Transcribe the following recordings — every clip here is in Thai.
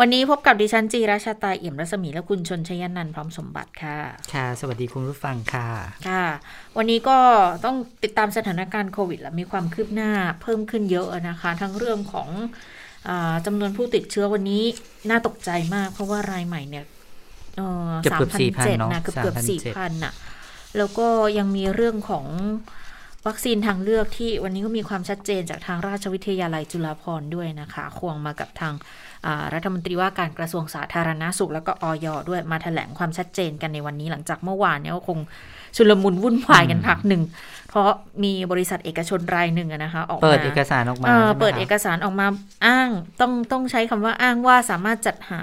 วันนี้พบกับดิฉันจีราชาตาเอี่ยมรัศมีและคุณชนชยนันท์พร้อมสมบัติค่ะ ค่ะ สวัสดีคุณผู้ฟังค่ะ ค่ะ วันนี้ก็ต้องติดตามสถานการณ์โควิด และมีความคืบหน้าเพิ่มขึ้นเยอะนะคะ ทั้งเรื่องของอาจำนวนผู้ติดเชื้อวันนี้น่าตกใจมาก เพราะว่ารายใหม่เนี่ยเกือบสามพัน4,000เจ็ดเนอะนะเกือบเกือบสี่3,700พันอะแล้วก็ยังมีเรื่องของวัคซีนทางเลือกที่วันนี้ก็มีความชัดเจนจากทางราชวิทยาลัยจุฬาภรณ์ด้วยนะคะ ควงมากับทางอ่า รัฐมนตรีว่าการกระทรวงสาธารณาสุข แล้วก็ออยด้วยมาแถลงความชัดเจนกันในวันนี้หลังจากเมื่อวานเนี่ยก็คงชุลมุนวุ่นวายกันพักหนึ่ง เพราะมีบริษัทเอกชนรายหนึ่งอะนะคะออกมาเปิดเอกสารออกมาเอ่อใช่ไหมเปิดคะเอกสารออกมาอ้างต้องต้องใช้คำว่าอ้างว่าสามารถจัดหา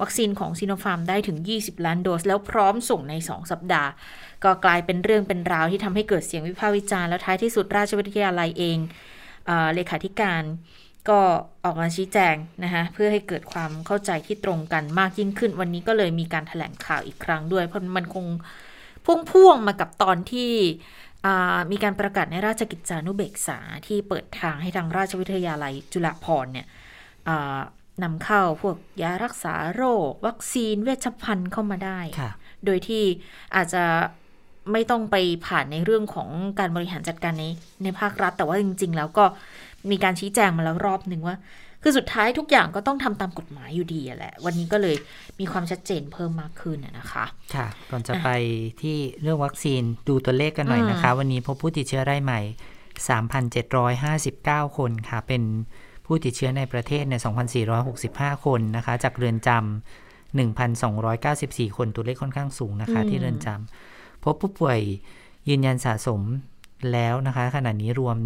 วัคซีนของซีโนฟาร์มได้ถึง 20 ล้านโดส แล้วพร้อมส่งใน 2 สัปดาห์ ก็กลายเป็นเรื่องเป็นราวที่ทำให้เกิดเสียงวิพากษ์วิจารณ์แล้วท้ายที่สุดราชวิทยาลัยเองเอ่อเลขาธิการ ก็ออกมาชี้แจงนะคะเพื่อให้เกิดความเข้าใจที่ตรงกันมากยิ่งขึ้น วันนี้ก็เลยมีการถแถลงข่าวอีกครั้งด้วย เพราะมันคงพ่วงๆมากับตอนที่อ่ามีการประกาศในราชกิจจานุเบกษาที่เปิดทางให้ทางราชวิทยาลัยจุฬาภรณ์เนี่ยอ่านำเข้าพวกยารักษาโรค วัคซีนเวชภัณฑ์เข้ามาได้ค่ะโดยที่อาจจะไม่ต้องไปผ่านในเรื่องของการบริหารจัดการในในภาครัฐ แต่ว่าจริง ๆ แล้วก็ มีการชี้แจงมาแล้วรอบหนึ่งว่า คือสุดท้ายทุกอย่างก็ต้องทำตามกฎหมายอยู่ดีอะแหละ วันนี้ก็เลยมีความชัดเจนเพิ่มมากขึ้นอะนะคะ ค่ะ ก่อนจะไปที่เรื่องวัคซีนดูตัวเลขกันหน่อยนะคะ วันนี้พบผู้ติดเชื้อรายใหม่ 3,759 คนค่ะ เป็นผู้ติดเชื้อในประเทศเนี่ย2,465 คนนะคะ จากเรือนจำ1,294 คนตัวเลขค่อนข้างสูงนะคะอืมที่เรือนจำพบผู้ป่วยยืนยันสะสม แล้วนะคะ ขณะนี้รวม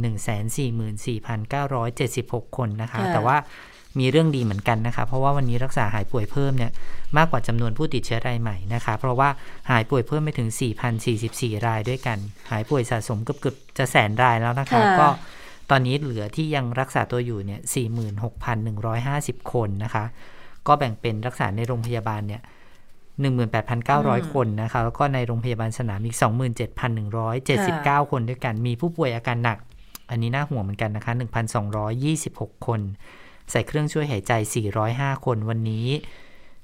144,976 คนนะคะ แต่ว่ามีเรื่องดีเหมือนกันนะคะ เพราะว่าวันนี้รักษาหายป่วยเพิ่มเนี่ยมากกว่าจำนวนผู้ติดเชื้อรายใหม่นะคะ เพราะว่าหายป่วยเพิ่มไปถึง 4,044 รายด้วยกัน หายป่วยสะสมเกือบๆจะแสนรายแล้วนะคะค่ะก็ตอนนี้เหลือที่ยังรักษาตัวอยู่เนี่ย46,150 คนนะคะ ก็แบ่งเป็นรักษาในโรงพยาบาลเนี่ย 18,900 คนนะคะแล้วก็ในโรงพยาบาลสนามอีก 27,179 คนด้วยกันมีผู้ป่วยอาการหนัก อันนี้น่าห่วงเหมือนกันนะคะ 1,226 คน ใส่เครื่องช่วยหายใจ 405 คนวันนี้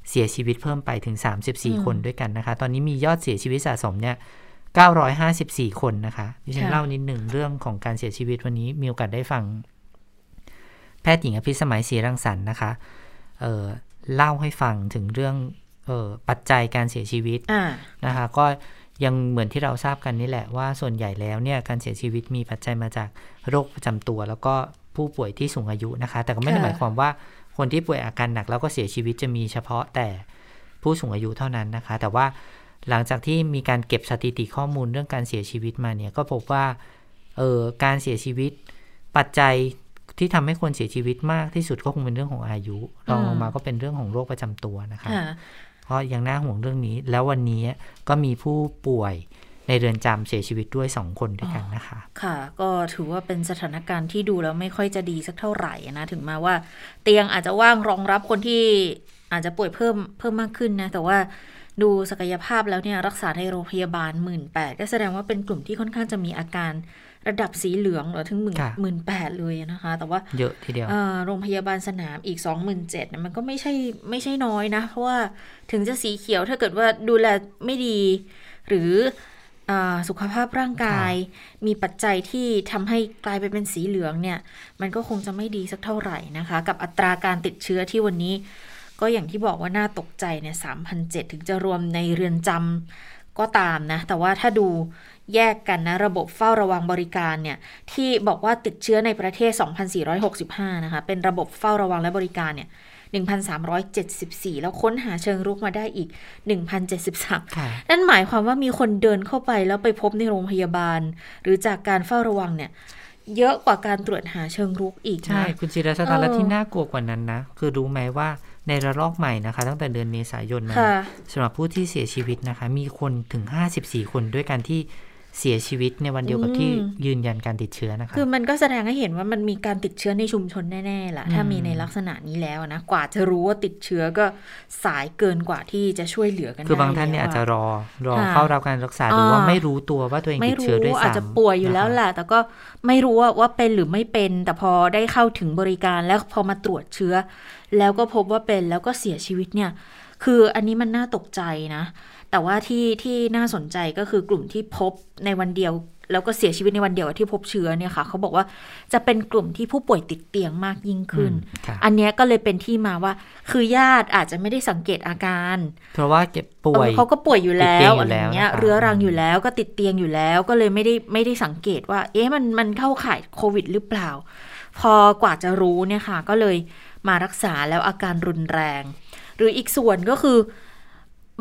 เสียชีวิตเพิ่มไปถึง 34 คนด้วยกันนะคะ ตอนนี้มียอดเสียชีวิตสะสมเนี่ย 954 คนนะคะดิฉันค่ะเล่านิดหนึ่งเรื่องของการเสียชีวิตวันนี้มีโอกาสได้ฟัง แพทย์หญิงอภิสมัยศรีรังสรรค์นะคะเอ่อเล่าให้ฟังถึงเรื่องเออ ปัจจัยการเสียชีวิตอ่านะคะก็ยังเหมือนที่เราทราบกันนี่แหละว่าส่วนใหญ่แล้วเนี่ยการเสียชีวิตมีปัจจัยมาจากโรคประจำตัว แล้วก็ผู้ป่วยที่สูงอายุนะคะ แต่ก็ไม่ได้ค่ะหมายความว่าคนที่ป่วยอาการหนักแล้วก็เสียชีวิตจะมีเฉพาะแต่ผู้สูงอายุเท่านั้นนะคะ แต่ว่าหลังจากที่มีการเก็บสถิติข้อมูลเรื่องการเสียชีวิตมาเนี่ยก็พบว่าเออการเสียชีวิต ปัจจัยที่ทำให้คนเสียชีวิตมากที่สุดก็คงเป็นเรื่องของอายุรองลงมาก็เป็นเรื่องของโรคประจำตัวนะคะ ค่ะเพราะยังน่าห่วงเรื่องนี้ แล้ววันนี้ก็มีผู้ป่วยในเรือนจำเสียชีวิตด้วย 2 คนด้วยกันนะคะ ค่ะ ก็ถือว่าเป็นสถานการณ์ที่ดูแล้วไม่ค่อยจะดีสักเท่าไหร่นะ ถึงมาว่า เตียงอาจจะว่างรองรับคนที่อาจจะป่วยเพิ่มเพิ่มมากขึ้นนะ แต่ว่าดูศักยภาพแล้วเนี่ยรักษาในโรงพยาบาลหมื่นแปดก็แสดงว่าเป็นกลุ่มที่ค่อนข้างจะมีอาการ ระดับสีเหลืองหรือถึงหมื่นค่ะหมื่นแปดเลยนะคะ แต่ว่าเยอะทีเดียวเอ่อโรงพยาบาลสนามอีก2 7 0 0 0เนี่ยมันก็ไม่ใช่ไม่ใช่น้อยนะ เพราะว่าถึงจะสีเขียวถ้าเกิดว่าดูแลไม่ดี หรืออาสุขภาพร่างกาย มีปัจจัยที่ทำให้กลายไปเป็นสีเหลืองเนี่ย มันก็คงจะไม่ดีสักเท่าไหร่นะคะ กับอัตราการติดเชื้อที่วันนี้ ก็อย่างที่บอกว่าน่าตกใจเนี่ย3,007ถึงจะรวมในเรือนจำก็ตามนะ แต่ว่าถ้าดู แยกกันนะ ระบบเฝ้าระวังบริการเนี่ยที่บอกว่าติดเชื้อในประเทศ 2,465 นะคะ เป็นระบบเฝ้าระวังและบริการเนี่ย1,374 แล้วค้นหาเชิงรุกมาได้อีก 1,073ค่ะนั่นหมายความว่ามีคนเดินเข้าไปแล้วไปพบในโรงพยาบาล หรือจากการเฝ้าระวังเนี่ยเยอะกว่าการตรวจหาเชิงรุกอีกใช่นะคุณจิรชตาเออและที่น่ากลัวกว่านั้นนะ คือรู้ไหมว่าในระลอกใหม่นะคะ ตั้งแต่เดือนเมษายนมาค่ะสำหรับผู้ที่เสียชีวิตนะคะ มีคนถึง 54 คนด้วยกันที่ เสียชีวิตในวันเดียวกับอืมที่ยืนยันการติดเชื้อนะคะ คือมันก็แสดงให้เห็นว่ามันมีการติดเชื้อในชุมชนแน่ๆล่ะ ถ้าอืมมีในลักษณะนี้แล้วนะ กว่าจะรู้ว่าติดเชื้อก็สายเกินกว่าที่จะช่วยเหลือกันได้คือบางท่านเนี่ยอาจจะแล้วรอรอค่ะเข้ารับการรักษาหรือว่าอ่าไม่รู้ตัวว่าตัวเองไม่ติดรู้เชื้อด้วยซ้ำอาจจะป่วยอยู่แล้วนะคะแหละแต่ก็ไม่รู้ว่าว่าเป็นหรือไม่เป็น แต่พอได้เข้าถึงบริการแล้วพอมาตรวจเชื้อ แล้วก็พบว่าเป็นแล้วก็เสียชีวิตเนี่ย คืออันนี้มันน่าตกใจนะ แต่ว่าที่ที่น่าสนใจก็คือกลุ่มที่พบในวันเดียว แล้วก็เสียชีวิตในวันเดียวกับที่พบเชื้อเนี่ยค่ะเขาบอกว่าจะเป็นกลุ่มที่ผู้ป่วยติดเตียงมากยิ่งขึ้นอืมค่ะอันเนี้ยก็เลยเป็นที่มาว่า คือญาติอาจจะไม่ได้สังเกตอาการ เพราะว่าเก็บป่วยเออเขาก็ป่วยอยู่แล้ติดเตียงอยู่วอะไรอย่างเงี้ยแล้วนะคะเรื้อรังอยู่แล้วก็ติดเตียงอยู่แล้ว ก็เลยไม่ได้ไม่ได้สังเกตว่า เอ๊ะมันมันเข้าข่ายโควิดหรือเปล่า พอกว่าจะรู้เนี่ยค่ะ ก็เลยมารักษาแล้วอาการรุนแรง หรืออีกส่วนก็คือ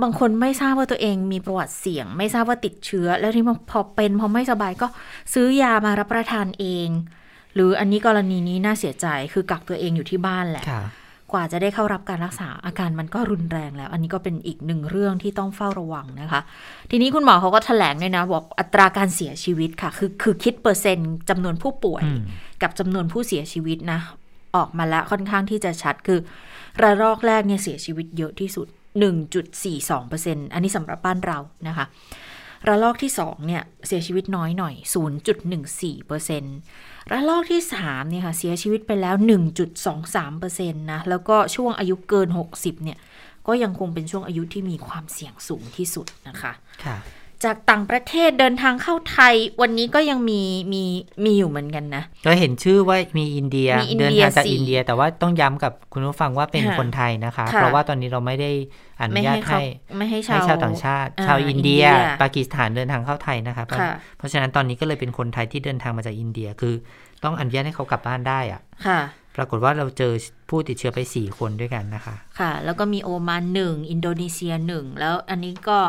บางคนไม่ทราบว่าตัวเองมีประวัติเสี่ยง ไม่ทราบว่าติดเชื้อ แล้วที่พอเป็นพอไม่สบายก็ซื้อยามารับประทานเอง หรืออันนี้กรณีนี้น่าเสียใจคือกักตัวเองอยู่ที่บ้านแหละค่ะกว่าจะได้เข้ารับการรักษาอาการมันก็รุนแรงแล้ว อันนี้ก็เป็นอีกหนึ่งเรื่องที่ต้องเฝ้าระวังนะคะ ทีนี้คุณหมอเขาก็แถลงด้วยนะ บอกอัตราการเสียชีวิตค่ะ คือคือคิดเปอร์เซ็นต์จำนวนผู้ป่วยอืมกับจำนวนผู้เสียชีวิตนะ ออกมาแล้วค่อนข้างที่จะชัดคือ ระลอกแรกเนี่ยเสียชีวิตเยอะที่สุด 1.42%อันนี้สำหรับบ้านเรานะคะ ระลอกที่ 2 เนี่ย เสียชีวิตน้อยหน่อย 0.14%ระลอกที่ 3 เนี่ยค่ะ เสียชีวิตไปแล้ว 1.23%นะ แล้วก็ช่วงอายุเกิน 60 เนี่ย ก็ยังคงเป็นช่วงอายุที่มีความเสี่ยงสูงที่สุดนะคะ ค่ะ จากต่างประเทศเดินทางเข้าไทย วันนี้ก็ยังมีมีมีอยู่เหมือนกันนะก็เห็นชื่อว่ามีอินเดียมีอินเดินเดียทางจากสี่อินเดีย แต่ว่าต้องย้ำกับคุณผู้ฟังว่าเป็นค่ะคนไทยนะคะค่ะเพราะว่าตอนนี้เราไม่ได้อนุไม่ญาตให้เขาให้ไม่ให้ให้ชาวชาวต่างชาติอ่ชาวอินเดียอินเดีย ปากีสถานเดินทางเข้าไทยนะคะค่ะเพราะฉะนั้นตอนนี้ก็เลยเป็นคนไทยที่เดินทางมาจากอินเดียคือ ต้องอนุญาตให้เขากลับบ้านได้อะค่ะปรากฏว่าเราเจอผู้ติดเชื้อไปสี่คนด้วยกันนะคะ ค่ะ แล้วก็มีโอมานหนึ่ง อินโดนีเซียหนึ่ง แล้วอันนี้ก็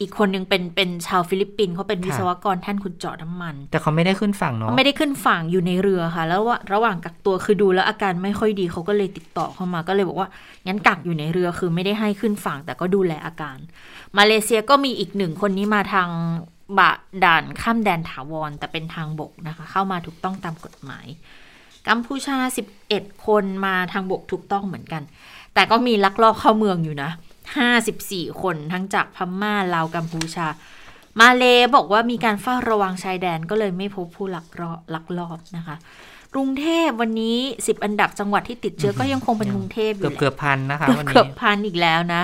อีกคนหนึ่งเป็นเป็นชาวฟิลิปปินส์เขาเป็นค่ะวิศวกรแท่นขุดเจาะน้ำมัน แต่เขาไม่ได้ขึ้นฝั่งเนาะไม่ได้ขึ้นฝั่งอยู่ในเรือค่ะ แล้วว่าระหว่างกักตัวคือดูแล้วอาการไม่ค่อยดีเขาก็เลยติดต่อเข้ามาก็เลยบอกว่างั้นกักอยู่ในเรือคือไม่ได้ให้ขึ้นฝั่ง แต่ก็ดูแลอาการ มาเลเซียก็มีอีกหนึ่งคนนี้มาทางบะด่านข้ามแดนถาวร แต่เป็นทางบกนะคะ เข้ามาถูกต้องตามกฎหมาย กัมพูชา 11 คนมาทางบกถูกต้องเหมือนกัน แต่ก็มีลักลอบเข้าเมืองอยู่นะ 54 คนทั้งจากพม่าลาวกัมพูชา มาเลบอกว่ามีการเฝ้าระวังชายแดนก็เลยไม่พบผู้ลักลอบลักลอบนะคะกรุงเทพวันนี้ 10 อันดับจังหวัดที่ติดเชื้อก็ยังคงเป็นกรุงเทพอเกืยู่อบแหละเกือบพันนะคะเกือบวันเกือนี้บพันอีกแล้วนะ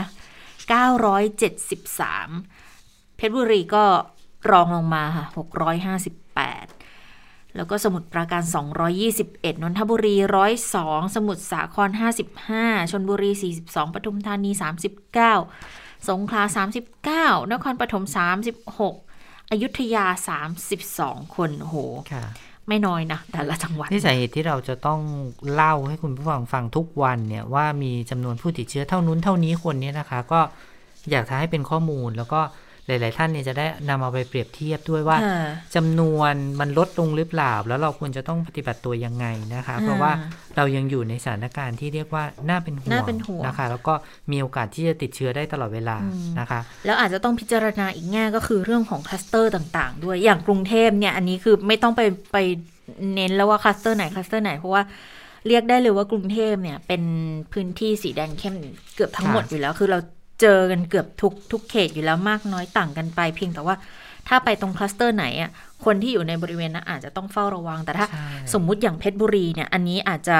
973 เพชรบุรีก็รองลงมาค่ะ 658 แล้วก็สมุทรปราการ 221 นนทบุรี 102 สมุทรสาคร 55 ชนบุรี 42 ปทุมธานี 39 สงขลา 39 นครปฐม 36 อยุธยา 32 คนโอ้โหค่ะไม่น้อยนะแต่ละจังหวัดที่สาเหตุที่เราจะต้องเล่าให้คุณผู้ฟังฟังทุกวันเนี่ยว่ามีจำนวนผู้ติดเชื้อเท่านู้นเท่านี้คนเนี่ยนะคะ ก็อยากจะให้เป็นข้อมูลแล้วก็ หลาย ๆ ท่านเนี่ยจะได้นำเอาไปเปรียบเทียบด้วยว่าค่ะจำนวนมันลดลงหรือเปล่า แล้วเราควรจะต้องปฏิบัติตัวยังไงนะคะอ่าเพราะว่าเรายังอยู่ในสถานการณ์ที่เรียกว่าน่าเป็นห่วงน่าเป็นห่วงนะคะ แล้วก็มีโอกาสที่จะติดเชื้อได้ตลอดเวลาอืมนะคะ แล้วอาจจะต้องพิจารณาอีกแง่ก็คือเรื่องของคลัสเตอร์ต่าง ๆ ด้วยอย่างกรุงเทพเนี่ยอันนี้คือไม่ต้องไปไปเน้นแล้วว่าคลัสเตอร์ไหนคลัสเตอร์ไหนเพราะว่าเรียกได้เลยว่ากรุงเทพเนี่ยเป็นพื้นที่สีแดงเข้มเกือบทั้งหมดค่ะอยู่แล้วคือเรา เจอกันเกือบทุกทุกเขตอยู่แล้วมากน้อยต่างกันไป เพียงแต่ว่าถ้าไปตรงคลัสเตอร์ไหนอะคนที่อยู่ในบริเวณนั้นอาจจะต้องเฝ้าระวัง แต่ถ้าใช่สมมุติอย่างเพชรบุรีเนี่ยอันนี้อาจจะ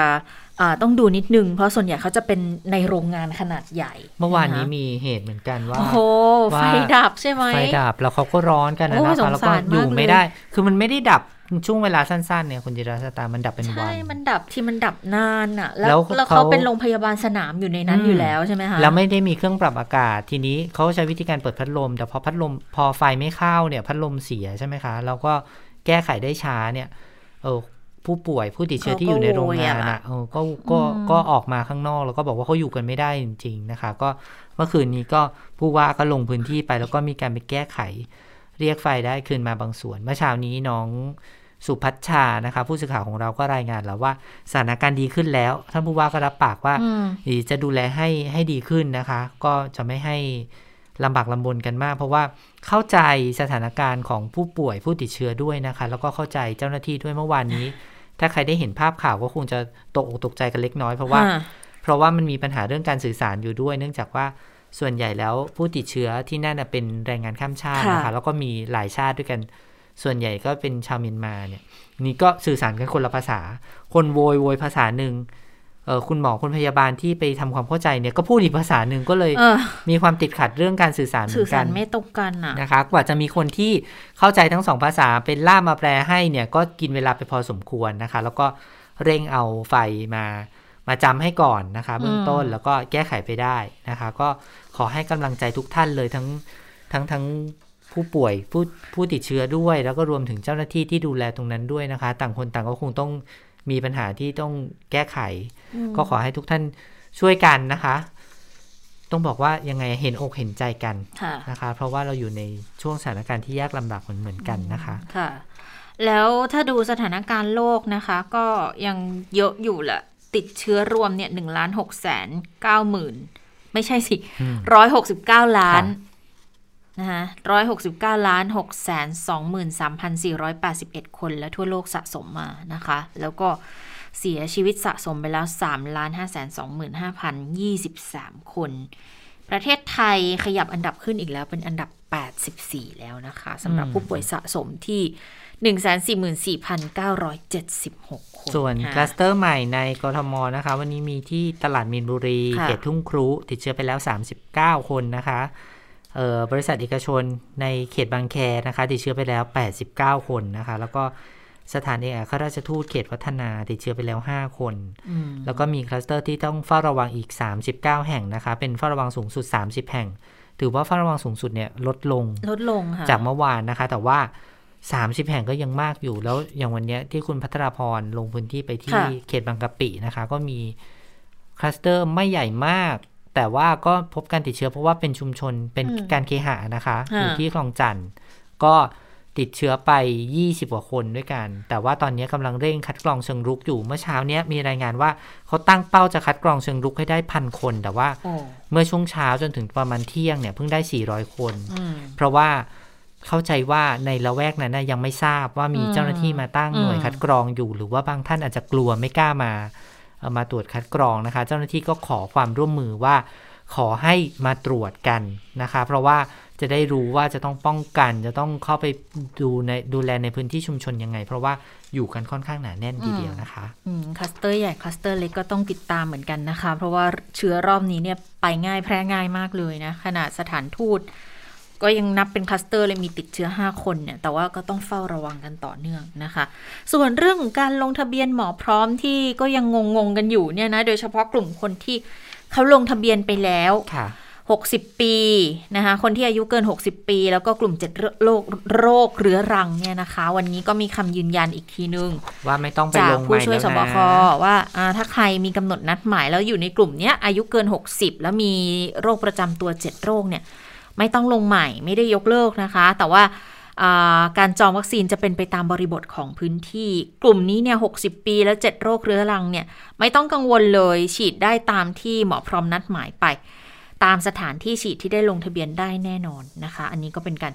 อ่าต้องดูนิดนึง เพราะส่วนใหญ่เขาจะเป็นในโรงงานขนาดใหญ่ เมื่อวานนี้ะคะมีเหตุเหมือนกันว่าโอ้โหว่าไฟดับใช่ไหมไฟดับแล้วเขาก็ร้อนกันนะโอ้ยนะคะแล้วก็สงสารอยู่มากเลยไม่ได้ คือมันไม่ได้ดับ ช่วงเวลาสั้นๆเนี่ยคุณจิราสตามันดับเป็นวัใช่นมันดับที่มันดับนานอะแล้แล้ววแล้วเขาเขาเป็นโรงพยาบาลสนามอยู่ในนั้นอืมอยู่แล้วใช่ไหมคะแล้วไม่ได้มีเครื่องปรับอากาศทีนี้เขาใช้วิธีการเปิดพัดลม แต่พอพัดลมพอไฟไม่เข้าเนี่ย พัดลมเสียใช่ไหมคะแล้วก็แก้ไขได้ช้าเนี่ย เออผู้ป่วยผู้ติดเชื้อที่อยู่ในโรงงานอะเออก็ก็ก็ออกมาข้างนอก แล้วก็บอกว่าเขาอยู่กันไม่ได้จริง ๆนะคะ ก็เมื่อคืนนี้ก็ผู้ว่าก็ลงพื้นที่ไป แล้วก็มีการไปแก้ไข เรียกไฟได้คืนมาบางส่วน เมื่อเช้านี้น้อง สุพัชชานะคะผู้สื่อข่าวของเราก็รายงานแล้วว่าสถานการณ์ดีขึ้นแล้ว ท่านผู้ว่าก็รับปากว่าอืมเดี๋ยวจะดูแลให้ให้ดีขึ้นนะคะ ก็จะไม่ให้ลำบากลำบนกันมาก เพราะว่าเข้าใจสถานการณ์ของผู้ป่วยผู้ติดเชื้อด้วยนะคะ แล้วก็เข้าใจเจ้าหน้าที่ด้วยเมื่อวานนี้ ถ้าใครได้เห็นภาพข่าวก็คงจะตกอกตกใจกันเล็กน้อย เพราะว่าอ่เพราะว่ามันมีปัญหาเรื่องการสื่อสารอยู่ด้วย เนื่องจากว่าส่วนใหญ่แล้วผู้ติดเชื้อที่นั่นนะเป็นแรงงานข้ามชาตินะคะแล้วก็มีหลายชาติด้วยกัน ส่วนใหญ่ก็เป็นชาวเมียนมาเนี่ยนี่ก็สื่อสารกันคนละภาษา คนโวยโวยภาษาหนึ่งเออคุณหมอคุณพยาบาลที่ไปทำความเข้าใจเนี่ยก็พูดอีกภาษาหนึ่งก็เลยเออมีความติดขัดเรื่องการสื่อสารเหมืสื่ออนกัสานรไม่ตรงกันอะนะคะ กว่าจะมีคนที่เข้าใจทั้งสองภาษาเป็นล่ามมาแปลให้เนี่ยก็กินเวลาไปพอสมควรนะคะ แล้วก็เร่งเอาไฟมามาจำให้ก่อนนะคะเบื้องต้นแล้วก็แก้ไขไปได้นะคะ ก็ขอให้กำลังใจทุกท่านเลยทั้งทั้งทั้ง ผู้ป่วยผู้ผู้ติดเชื้อด้วย แล้วก็รวมถึงเจ้าหน้าที่ที่ดูแลตรงนั้นด้วยนะคะ ต่างคนต่างก็คงต้องมีปัญหาที่ต้องแก้ไข ก็ขอให้ทุกท่านช่วยกันนะคะ ต้องบอกว่ายังไงเห็นอกเห็นใจกันค่ะนะคะ เพราะว่าเราอยู่ในช่วงสถานการณ์ที่ยากลำบากเหมือนเหมือนกันนะคะค่ะ แล้วถ้าดูสถานการณ์โลกนะคะ ก็ยังเยอะอยู่แหละติดเชื้อรวมเนี่ยหนึ่งล้านหกแสนเก้าหมื่นไม่ใช่สิอืมร้อยหกสิบเก้าล้านค่ะ นะคะร้อยหกสิบเก้าล้านหกแสนสองหมื่นสามพันสี่ร้อยแปดสิบเอ็ดคนและทั่วโลกสะสมมานะคะ แล้วก็เสียชีวิตสะสมไปแล้วสามล้านห้าแสนสองหมื่นห้าพันยี่สิบสามคน ประเทศไทยขยับอันดับขึ้นอีกแล้วเป็นอันดับ84แล้วนะคะสำหรับอืมผู้ป่วยสะสมที่144,976คน ส่วนค่ะคลัสเตอร์ใหม่ในกรทมนะคะ วันนี้มีที่ตลาดมีนบุรีค่ะเขตทุ่งครุติดเชื้อไปแล้ว39คนนะคะเอ่อ บริษัทเอกชนในเขตบางแคนะคะติดเชื้อไปแล้ว 89 คนนะคะแล้วก็สถานเอกอัครราชทูตเขตวัฒนาติดเชื้อไปแล้ว 5 คนอืมแล้วก็มีคลัสเตอร์ที่ต้องเฝ้าระวังอีก 39 แห่งนะคะ เป็นเฝ้าระวังสูงสุด 30 แห่ง ถือว่าเฝ้าระวังสูงสุดเนี่ยลดลงลดลงค่ะจากเมื่อวานนะคะ แต่ว่า 30 แห่งก็ยังมากอยู่แล้วอย่างวันเนี้ยที่คุณพัทราพรลงพื้นที่ไปที่ค่ะเขตบางกะปินะคะ ก็มีคลัสเตอร์ไม่ใหญ่มาก แต่ว่าก็พบการติดเชื้อเพราะว่าเป็นชุมชนเป็นการเคหะนะคะค่ะอยู่ที่คลองจันทน์ก็ติดเชื้อไป 20 กว่าคนด้วยกัน แต่ว่าตอนนี้กำลังเร่งคัดกรองเชิงรุกอยู่ เมื่อเช้าเนี้ยมีรายงานว่าเขาตั้งเป้าจะคัดกรองเชิงรุกให้ได้พันคน แต่ว่าโอ้เมื่อช่วงเช้าจนถึงประมาณเที่ยงเนี่ยเพิ่งได้ 400 คนอืมเพราะว่าเข้าใจว่าในละแวกนั้นนะยังไม่ทราบว่ามีอืมเจ้าหน้าที่มาตั้งหน่วยอืมคัดกรองอยู่ หรือว่าบางท่านอาจจะกลัวไม่กล้ามาเอ่อ มาตรวจคัดกรองนะคะ เจ้าหน้าที่ก็ขอความร่วมมือว่าขอให้มาตรวจกันนะคะ เพราะว่าจะได้รู้ว่าจะต้องป้องกัน จะต้องเข้าไปดูในดูแลในพื้นที่ชุมชนยังไง เพราะว่าอยู่กันค่อนข้างหนาแน่นทีเดียวนะคะคลัสเตอร์ใหญ่คลัสเตอร์เล็กก็ต้องติดตามเหมือนกันนะคะ เพราะว่าเชื้อรอบนี้เนี่ยไปง่ายแพร่ง่ายมากเลยนะขนาดสถานทูต ก็ยังนับเป็นคลัสเตอร์เลยมีติดเชื้อ 5 คนเนี่ย แต่ว่าก็ต้องเฝ้าระวังกันต่อเนื่องนะคะ ส่วนเรื่องของการลงทะเบียนหมอพร้อมที่ก็ยังงงๆกันอยู่เนี่ยนะ โดยเฉพาะกลุ่มคนที่เขาลงทะเบียนไปแล้วค่ะ60 ปีนะคะคนที่อายุเกิน 60 ปี แล้วก็กลุ่มเจ็ดโรคโรคเรื้อรังเนี่ยนะคะ วันนี้ก็มีคำยืนยันอีกทีนึง ว่าไม่ต้องไปจากลงใหผู้ม่ช่วยแล้วสบนะคว่าอ่าถ้าใครมีกำหนดนัดหมายแล้วอยู่ในกลุ่มเนี้ยอายุเกิน 60 แล้วมีโรคประจำตัว 7 โรคเนี่ย ไม่ต้องลงใหม่ไม่ได้ยกเลิกนะคะ แต่ว่าการจองวัคซีนจะเป็นไปตามบริบทของพื้นที่ กลุ่มนี้เนี่ย 60 ปีแล้ว7โรคเรื้อรังเนี่ย ไม่ต้องกังวลเลยฉีดได้ตามที่หมอพร้อมนัดหมายไป ตามสถานที่ฉีดที่ได้ลงทะเบียนได้แน่นอนนะคะ อันนี้ก็เป็นการ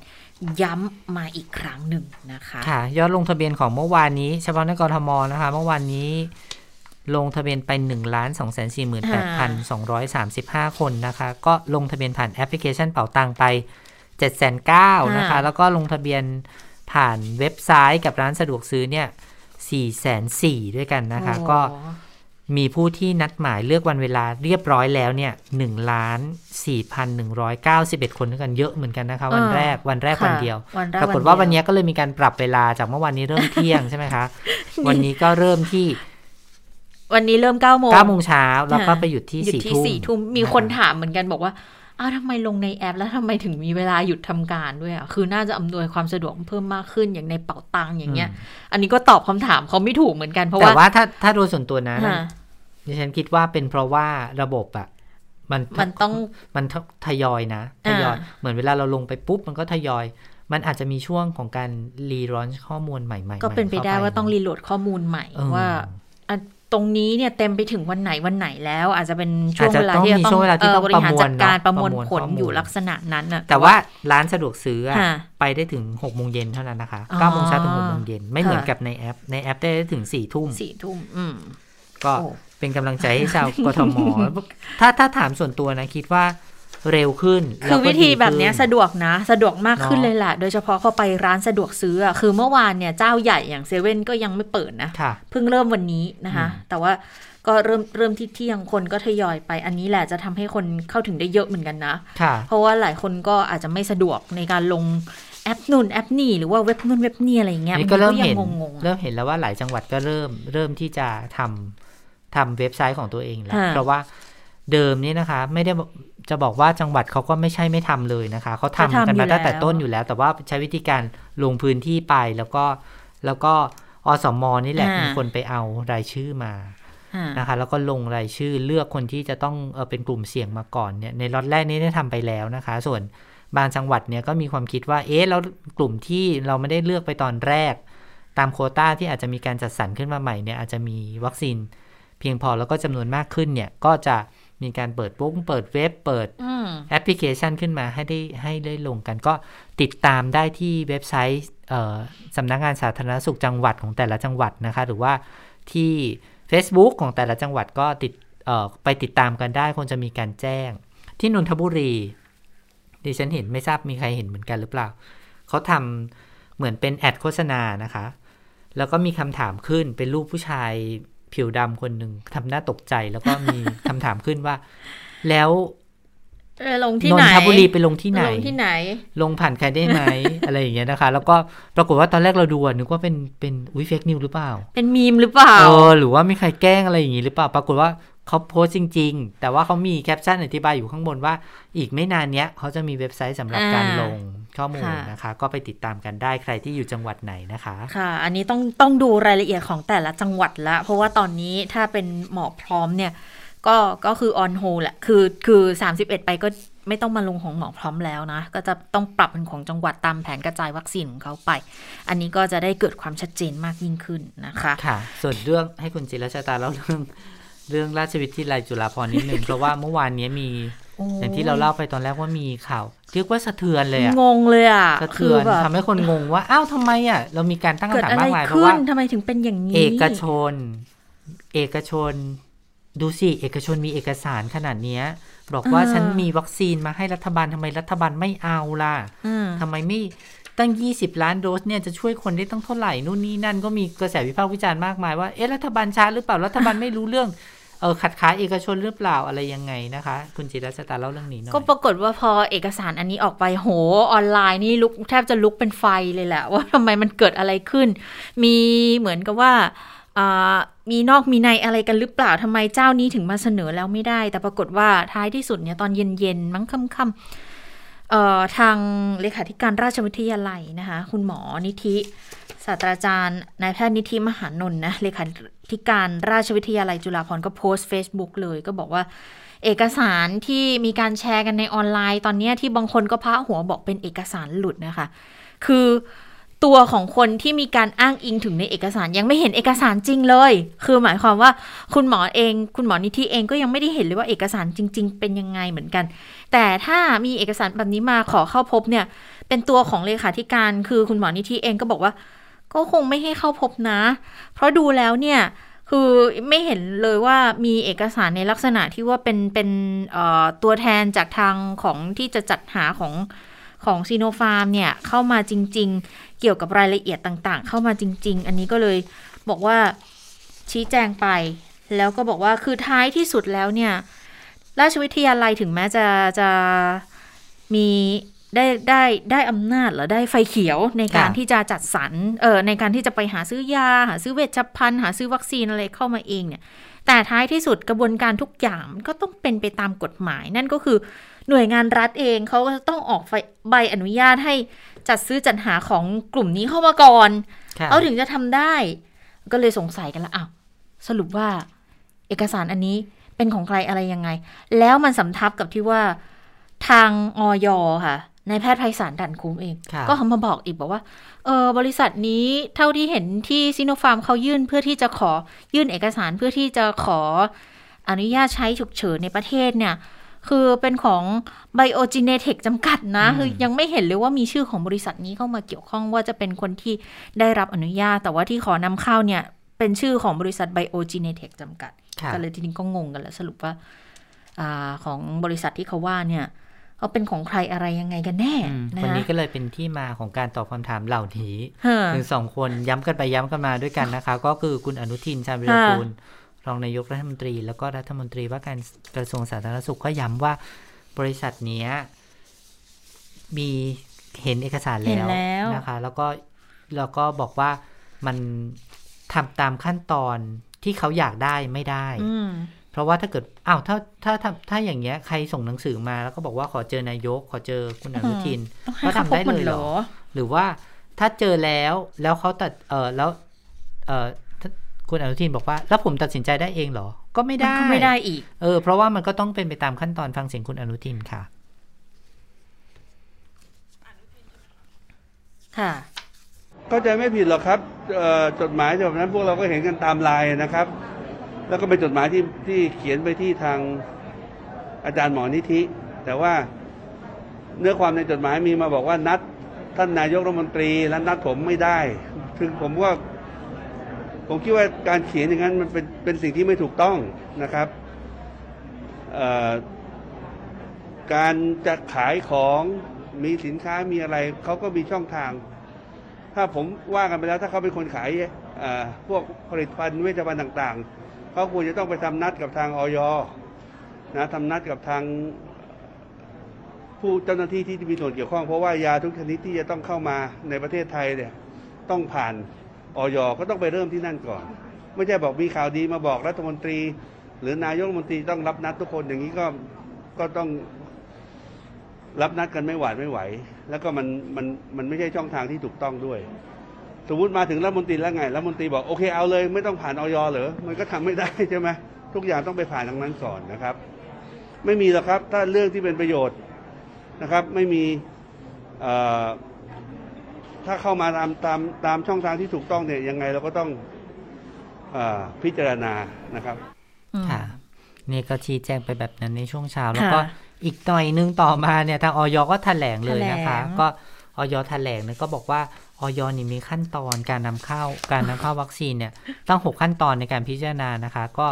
ย้ำมาอีกครั้งหนึ่งนะคะ ค่ะ ยอดลงทะเบียนของเมื่อวานนี้เฉพาะในกรทมนะคะ เมื่อวานนี้ ลงทะเบียนไป1นึ่งล้านสองแสนสี่หมื่นแปดพันสองร้อยสามสิบห้าคนนะคะ ก็ลงทะเบียนผ่านแอปพลิเคชันเป๋าตังไป7จ็ดแสนเก้านะคะ แล้วก็ลงทะเบียนผ่านเว็บไซต์กับร้านสะดวกซื้อเนี่ยสี่แสนสี่ด้วยกันนะคะโอ้ก็มีผู้ที่นัดหมายเลือกวันเวลาเรียบร้อยแล้วเนี่ยหนึ่งล้านสี่พันหนึ่งร้อยเก้าสิบเอ็ดคนด้วยกันเยอะเหมือนกันนะคะ วันแรกวันแรกวันเดียวค่ะวันแรกปรากฏว่าวันเดียนี้ก็เลยมีการปรับเวลาจากเมื่อวานนี้เริ่มเที่ยงใช่ไหมคะ วันนี้ก็เริ่มที่ วันนี้เริ่ม9ก้าโมง9โมงเช้าแล้วก็ไปหยุดที่หยุดสี่ที่ทุ่มสี่ทุ่มมีคนถามเหมือนกันบอกว่าอ้าวทำไมลงในแอป แล้วทำไมถึงมีเวลาหยุดทำการด้วยอะ คือน่าจะอำนวยความสะดวกเพิ่มมากขึ้นอย่างในเป๋าตังค์อย่างเงี้ย อันนี้ก็ตอบคำถามเขาไม่ถูกเหมือนกันเพราะแต่ว่าว่าถ้าถ้าโดยส่วนตัวนะค่ะดิฉันคิดว่าเป็นเพราะว่าระบบอะมันมันต้องมันทยอยนะทยอยอ่าเหมือนเวลาเราลงไปปุ๊บ มันก็ทยอย มันอาจจะมีช่วงของการรีลอนข้อมูลใหม่ๆ ก็เป็นไปได้ว่าต้องรีโหลดข้อมูลใหม่เออว่าอะ ตรงนี้เนี่ยเต็มไปถึงวันไหนวันไหนแล้ว อาจจะเป็นช่วอาจงจะเวลาต้องที่จะมีต้องช่วงเวลาที่เอ่อต้องบริหารจัดการปประระมมววลลเนอะผลประมวลข้อมูลอยู่ลักษณะนั้นน่ะแต่ว่าร้านสะดวกซื้ออะค่ะไปได้ถึง6โมงเย็นเท่านั้นนะคะอ๋อ9โมงเช้าถึง6โมงเย็นไม่เหมือนค่ะกับในแอป ในแอปได้ถึง4ทุ่มสี่ทุ่มอืมก็โอ้เป็นกำลังใจให้ชาวกทมถ้าถ้าถามส่วนตัวนะคิดว่า เร็วขึ้น คือแล้ก็วิธีแบบเนี้ยดีขึ้สะดวกนะ สะดวกมากขึ้นเนอะเลยล่ะ โดยเฉพาะพอไปร้านสะดวกซื้ออะคือเมื่อวานเนี่ยเจ้าใหญ่อย่างเซเว่นก็ยังไม่เปิดนะค่ะเพิ่งเริ่มวันนี้นะคะอืมแต่ว่าก็เริ่มเริ่มที่เที่ยงคนก็ทยอยไป อันนี้แหละจะทำให้คนเข้าถึงได้เยอะเหมือนกันนะค่ะเพราะว่าหลายคนก็อาจจะไม่สะดวกในการลงแอปนู่นแอปนี่หรือว่าเว็บนู่นเว็บนี่อะไรอย่างเงี้ยนี่ก็เริ่มยัเห็นงงๆอะเริ่มเห็นแล้วว่าหลายจังหวัดก็เริ่มเริ่มที่จะทำทำเว็บไซต์ของตัวเองแล้วค่ะเพราะว่า เดิมนี่นะคะ ไม่ได้บอกจะบอกว่าจังหวัดเขาก็ไม่ใช่ไม่ทำเลยนะคะเขาทำกันมาตั้งแต่ต้นอยู่แล้ว แต่ว่าใช้วิธีการลงพื้นที่ไปแล้วก็แล้วก็อสมนี่แหละเป็นคนไปเอารายชื่อมาอ่านะคะ แล้วก็ลงรายชื่อเลือกคนที่จะต้องเออเป็นกลุ่มเสี่ยงมาก่อนเนี่ยในล็อตแรกนี้ได้ทำไปแล้วนะคะ ส่วนบางจังหวัดเนี่ยก็มีความคิดว่าเอ๊ะแล้วกลุ่มที่เราไม่ได้เลือกไปตอนแรก ตามโควต้าที่อาจจะมีการจัดสรรขึ้นมาใหม่เนี่ยอาจจะมีวัคซีน เพียงพอแล้วก็จำนวนมากขึ้นเนี่ยก็จะ มีการเปิดปุ๊บเปิดเว็บเปิดอืมแอปพลิเคชันขึ้นมาให้ได้ให้ได้ลงกัน ก็ติดตามได้ที่เว็บไซต์เอ่อสำนักงานสาธารณสุขจังหวัดของแต่ละจังหวัดนะคะ หรือว่าที่ Facebook ของแต่ละจังหวัดก็ติดเอ่อไปติดตามกันได้คงจะมีการแจ้ง ที่นนทบุรี ดิฉันเห็นไม่ทราบมีใครเห็นเหมือนกันหรือเปล่า เขาทำเหมือนเป็นแอดโฆษณานะคะ แล้วก็มีคำถามขึ้นเป็นรูปผู้ชาย ผิวดำคนหนึ่งทำหน้าตกใจแล้วก็มีคำถามขึ้นว่า แล้วเออลงที่นไหนนทบุรีไปลงที่ไหน ลงที่ไหน ลงผ่านใครได้ไหม อะไรอย่างเงี้ยนะคะ แล้วก็ปรากฏว่าตอนแรกเราดูอะนึกว่าเป็นเป็นอุ้ยเฟกนิวหรือเปล่า เป็นมีมหรือเปล่าเออหรือว่ามีใครแกล้งอะไรอย่างงี้หรือเปล่า ปรากฏว่าเขาโพสต์จริง ๆ แต่ว่าเขามีแคปชั่นอธิบายอยู่ข้างบนว่า อีกไม่นานเนี้ยเขาจะมีเว็บไซต์สำหรับการอ่าลง ข้อมูลค่ะนะคะะ ก็ไปติดตามกันได้ใครที่อยู่จังหวัดไหนนะคะค่ะ อันนี้ต้องต้องดูรายละเอียดของแต่ละจังหวัดละ เพราะว่าตอนนี้ถ้าเป็นหมอพร้อมเนี่ย ก็ก็คือ on hold แหละคือคือ31 ไปก็ไม่ต้องมาลงของหมอพร้อมแล้วนะ ก็จะต้องปรับเป็นของจังหวัดตามแผนกระจายวัคซีนของเขาไป อันนี้ก็จะได้เกิดความชัดเจนมากยิ่งขึ้นนะคะค่ะ ส่วนเรื่องให้คุณจิรชาตาเล่าเรื่องเรื่องราชวิทยาลัยจุฬาภรณ์นิดนึง เพราะว่าเมื่อวานนี้มี อย่างที่เราเล่าไปตอนแรกว่ามีข่าวเรียกว่าสะเทือนเลยอะงงเลยอะสะคืเทืออนแบบทำให้คนงงว่าอ้าวทำไมอะเรามีการตั้งเกิดคำถามอะไรมากมายเพราะขึ้ว่านทำไมถึงเป็นอย่างนี้ เอกชน เอกชน ดูสิเอกชนมีเอกสารขนาดเนี้ย บอกว่าฉันมีวัคซีนมาให้รัฐบาลทำไมรัฐบาลไม่เอาล่ะอืมทำไมไม่ตั้ง 20 ล้านโดสเนี่ยจะช่วยคนได้ตั้งเท่าไหร่นู่นนี่นั่นก็มีกระแสวิพากษ์วิจารณ์มากมายว่าเอ๊ะรัฐบาลช้าหรือเปล่ารัฐบาลไม่รู้เรื่อง เออขัดขาเอกชนหรือเปล่าอะไรยังไงนะคะ คุณจิรัชตาเล่าเรื่องนี้หน่อยก็ปรากฏว่าพอเอกสารอันนี้ออกไปโหออนไลน์นี่ลุกแทบจะลุกเป็นไฟเลยแหละ ว่าทำไมมันเกิดอะไรขึ้น มีเหมือนกับว่ามีนอกมีในอะไรกันหรือเปล่าทำไมเจ้านี้ถึงมาเสนอแล้วไม่ได้ แต่ปรากฏว่าท้ายที่สุดเนี่ยตอนเย็นๆมั้งค่ำๆเอ่อทางเลขาธิการราชวิทยาลัยนะคะ คุณหมอนิธิ ศาสตราจารย์นายแพทย์นิธิมหานนท์นะเลขาธิการราชวิทยาลัยจุฬาภรณ์ก็โพสต์ Facebook เลยก็บอกว่าเอกสารที่มีการแชร์กันในออนไลน์ ตอนนี้ที่บางคนก็พาหัวบอกเป็นเอกสารหลุดนะคะ คือตัวของคนที่มีการอ้างอิงถึงในเอกสารยังไม่เห็นเอกสารจริงเลย คือหมายความว่าคุณหมอเอง คุณหมอนิธิเองก็ยังไม่ได้เห็นเลยว่าเอกสารจริง ๆ เป็นยังไงเหมือนกัน แต่ถ้ามีเอกสารแบบนี้มาขอเข้าพบเนี่ย เป็นตัวของเลขาธิการ คือคุณหมอนิธิเองก็บอกว่า ก็คงไม่ให้เข้าพบนะ เพราะดูแล้วเนี่ยคือไม่เห็นเลยว่ามีเอกสารในลักษณะที่ว่าเป็นเป็นตัวแทนจากทางของที่จะจัดหาของของซีโนฟาร์มเนี่ยเข้ามาจริง ๆ เกี่ยวกับรายละเอียดต่างๆ เข้ามาจริง ๆ อันนี้ก็เลยบอกว่าชี้แจงไป แล้วก็บอกว่าคือท้ายที่สุดแล้วเนี่ย ราชวิทยาลัยถึงแม้จะจะมี ได้ได้ได้อำนาจหรือได้ไฟเขียวในการค่ะที่จะจัดสรรเออในการที่จะไปหาซื้อยา หาซื้อเวชภัณฑ์หาซื้อวัคซีนอะไรเข้ามาเองเนี่ย แต่ท้ายที่สุดกระบวนการทุกอย่างมันก็ต้องเป็นไปตามกฎหมาย นั่นก็คือหน่วยงานรัฐเองเขาก็จะต้องออกไฟใบอนุญาตให้จัดซื้อจัดหาของกลุ่มนี้เข้ามาก่อนค่ะเอาถึงจะทำได้ ก็เลยสงสัยกันละอ้าวสรุปว่า เอกสารอันนี้เป็นของใครอะไรยังไง แล้วมันสำทับกับที่ว่าทางออยค่ะ นายแพทย์ไพศาลดันคุ้มเองครับก็เขามาบอกอีกบอกว่า เออบริษัทนี้เท่าที่เห็นที่ซิโนฟาร์มเขายื่นเพื่อที่จะขอยื่นเอกสารเพื่อที่จะขออนุญาตใช้ฉุกเฉินในประเทศเนี่ย คือเป็นของไบโอจีเนเทคจำกัดนะอืมคือยังไม่เห็นเลยว่ามีชื่อของบริษัทนี้เข้ามาเกี่ยวข้องว่าจะเป็นคนที่ได้รับอนุญาต แต่ว่าที่ขอนำเข้าเนี่ย เป็นชื่อของบริษัทไบโอจีเนเทคจำกัดค่ะก็เลยทีนี้ก็งงกันแล้วสรุปว่าอาของบริษัทที่เขาว่าเนี่ย เขาเป็นของใครอะไรยังไงกันแน่อืมนะวันคะนี้ก็เลยเป็นที่มาของการตอบคำถามเหล่านี้ฮะถึงสองคนย้ำกันไปย้ำกันมาด้วยกันนะคะ ก็คือคุณอนุทินชาญวิรกูลรองนายกรัฐมนตรี แล้วก็รัฐมนตรีว่าการกระทรวงสาธารณสุขก็ย้ำว่าบริษัทเนี้ยมีเห็นเอกสารเห็นแล้วแล้วนะคะ แล้วก็แล้วก็บอกว่ามันทำตามขั้นตอนที่เขาอยากได้ไม่ได้อืมเพ ราะว่าถ้าเกิดอ้าวถ้าถ้าถ้าถ้าอย่างเงี้ยใครส่งหนังสือมาแล้วก็บอกว่าขอเจอนายก ขอเจอคุณอนุทินต้องให้ก็เขาทำพบได้หมเลดยเหเหรรออหรือว่าถ้าเจอแล้วแล้วเขาตัดเออแล้วเออถ้าคุณอนุทินบอกว่า แล้วผมตัดสินใจได้เองเหรอ ก็ไม่มันได้ก็ไม่ได้อีก เออ เพราะว่ามันก็ต้องเป็นไปตามขั้นตอนฟังเสียงคุณอนุทินค่ะ ค่ะเข้าใจไม่ผิดหรอกครับเอ่อจดหมายแบบนั้นพวกเราก็เห็นกันตามไลน์นะครับ แล้วก็เป็นจดหมายที่ที่เขียนไปที่ทางอาจารย์หมอนิธิ แต่ว่าเนื้อความในจดหมายมีมาบอกว่านัดท่านนายกรัฐมนตรีและนัดผมไม่ได้ ถึงผมว่าผมคิดว่าการเขียนอย่างนั้นมันเป็นเป็นสิ่งที่ไม่ถูกต้องนะครับการจะขายของมีสินค้ามีอะไรเขาก็มีช่องทาง ถ้าผมว่ากันไปแล้วถ้าเขาเป็นคนขายพวกผลิตภัณฑ์เวชภัณฑ์ต่าง ๆ เขาควรจะต้องไปทำนัดกับทางออยนะทำนัดกับทางผู้เจ้าหน้าที่ที่มีส่วนเกี่ยวข้องเพราะว่ายาทุกชนิดที่จะต้องเข้ามาในประเทศไทยเนี่ยต้องผ่านออยก็ต้องไปเริ่มที่นั่นก่อน ไม่ใช่บอกมีข่าวดีมาบอกรัฐมนตรี หรือนายกรัฐมนตรีต้องรับนัดทุกคนอย่างนี้ก็ก็ต้องรับนัดกันไม่หวาดไม่ไหว แล้วก็มันมันมันไม่ใช่ช่องทางที่ถูกต้องด้วย สมมติมาถึงรัฐมนตรีแล้วไงรัฐมนตรีบอกโอเคเอาเลยไม่ต้องผ่านออยเหรอมันก็ทำไม่ได้ใช่ไหมทุกอย่างต้องไปผ่านทางนั้นก่อนนะครับ ไม่มีหรอกครับ ถ้าเรื่องที่เป็นประโยชน์นะครับ ไม่มีเอ่อถ้าเข้ามาตามตามตามช่องทางที่ถูกต้องเนี่ยยังไงเราก็ต้องเออพิจารณานะครับอืมค่ะนี่ก็ชี้แจงไปแบบนั้นในช่วงเช้าแล้วก็ค่ะอีกหน่อยนึงต่อมาเนี่ยทางออยก็แถลงเลยนะคะแถลงก็ออยแถลงเนี่ยก็บอกว่า ออยนี่มีขั้นตอนการนำเข้าการนำเข้าวัคซีนเนี่ยตั้งหกขั้นตอนในการพิจารณานะคะ ก็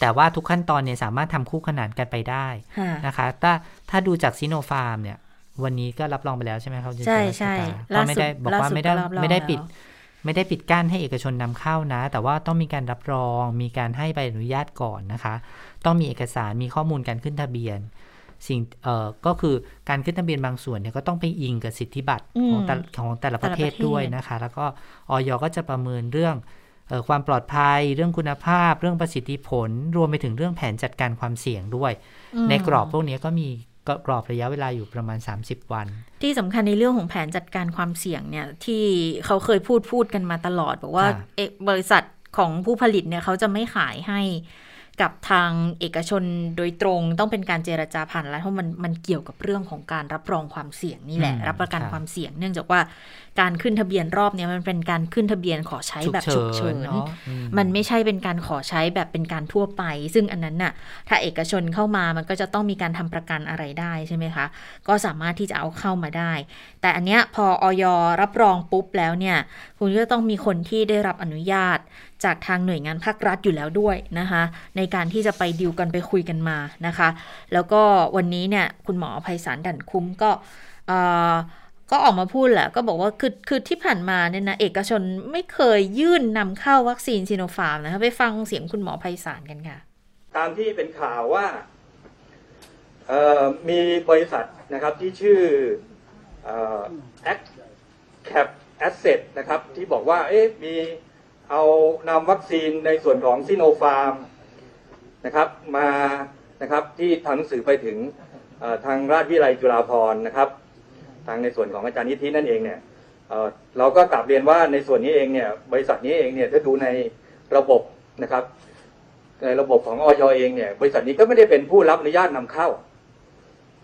แต่ว่าทุกขั้นตอนเนี่ยสามารถทำคู่ขนานกันไปได้ค่ะนะคะ ถ้าถ้าดูจากซิโนฟาร์มเนี่ย วันนี้ก็รับรองไปแล้วใช่ไหมครับคุณใช่เจริญใช่ก็ไม่ได้บอกว่าล่าสุดไม่ได้ก็รับรองไม่ได้ปิดแล้วไม่ได้ปิดกั้นให้เอกชนนำเข้านะ แต่ว่าต้องมีการรับรอง มีการให้ใบอนุญาตก่อนนะคะ ต้องมีเอกสารมีข้อมูลการขึ้นทะเบียน สิ่งเอ่อก็คือการขึ้นทะเบียนบางส่วนเนี่ยก็ต้องไปอิงกับสิทธิบัตรอืมของแต่ของแต่ละประเทศแต่ละประเทศด้วยนะคะ แล้วก็ออยก็จะประเมินเรื่องเอ่อความปลอดภัย เรื่องคุณภาพ เรื่องประสิทธิผล รวมไปถึงเรื่องแผนจัดการความเสี่ยงด้วยอืมในกรอบพวกนี้ก็มีกรอบระยะเวลาอยู่ประมาณ 30 วัน ที่สำคัญในเรื่องของแผนจัดการความเสี่ยงเนี่ยที่เขาเคยพูดพูดกันมาตลอด บอกว่าค่ะเอกบริษัทของผู้ผลิตเนี่ยเขาจะไม่ขายให้ กับทางเอกชนโดยตรงต้องเป็นการเจรจาผ่านแล้วเพราะมันมันเกี่ยวกับเรื่องของการรับรองความเสี่ยงนี่แหละอืมรับประกันค่ะความเสี่ยง เนื่องจากว่าการขึ้นทะเบียนรอบเนี้ยมันเป็นการขึ้นทะเบียนขอใช้แบบฉุกเฉินเนาะอืมันไม่ใช่เป็นการขอใช้แบบเป็นการทั่วไป ซึ่งอันนั้นน่ะถ้าเอกชนเข้ามามันก็จะต้องมีการทำประกันอะไรได้ใช่ไหมคะ ก็สามารถที่จะเอาเข้ามาได้ แต่อันเนี้ยพอออยรับรองปุ๊บแล้วเนี่ย คุณก็ต้องมีคนที่ได้รับอนุญาตจากทางหน่วยงานภาครัฐอยู่แล้วด้วยนะคะ ในการที่จะไปดิวกันไปคุยกันมานะคะ แล้วก็วันนี้เนี่ยคุณหมอไพศาลดั่นคุ้มก็เอ่อ ก็ออกมาพูดแหละ ก็บอกว่าคือคือที่ผ่านมาเนี่ยนะ เอกชนไม่เคยยื่นนำเข้าวัคซีนซีโนฟาร์มนะคะไปฟังเสียงคุณหมอไพศาลกันค่ะ ตามที่เป็นข่าวว่าเอ่อมีบริษัทนะครับที่ชื่อเอ่อ Accap Assets นะครับ ที่บอกว่าเอ๊ะมีเอานำวัคซีนในส่วนของซิโนฟาร์มนะครับมานะครับที่ทำหนังสือไปถึงทางราชวิทยาลัยจุฬาภรณ์นะครับ ทางในส่วนของอาจารย์นิธินั่นเองเนี่ยเเราก็กลับเรียนว่าในส่วนนี้เองเนี่ยบริษัทนี้เองเนี่ยถ้าดูในระบบนะครับในระบบของออยเองเนี่ยบริษัทนี้ก็ไม่ได้เป็นผู้รับอนุญาตนำเข้า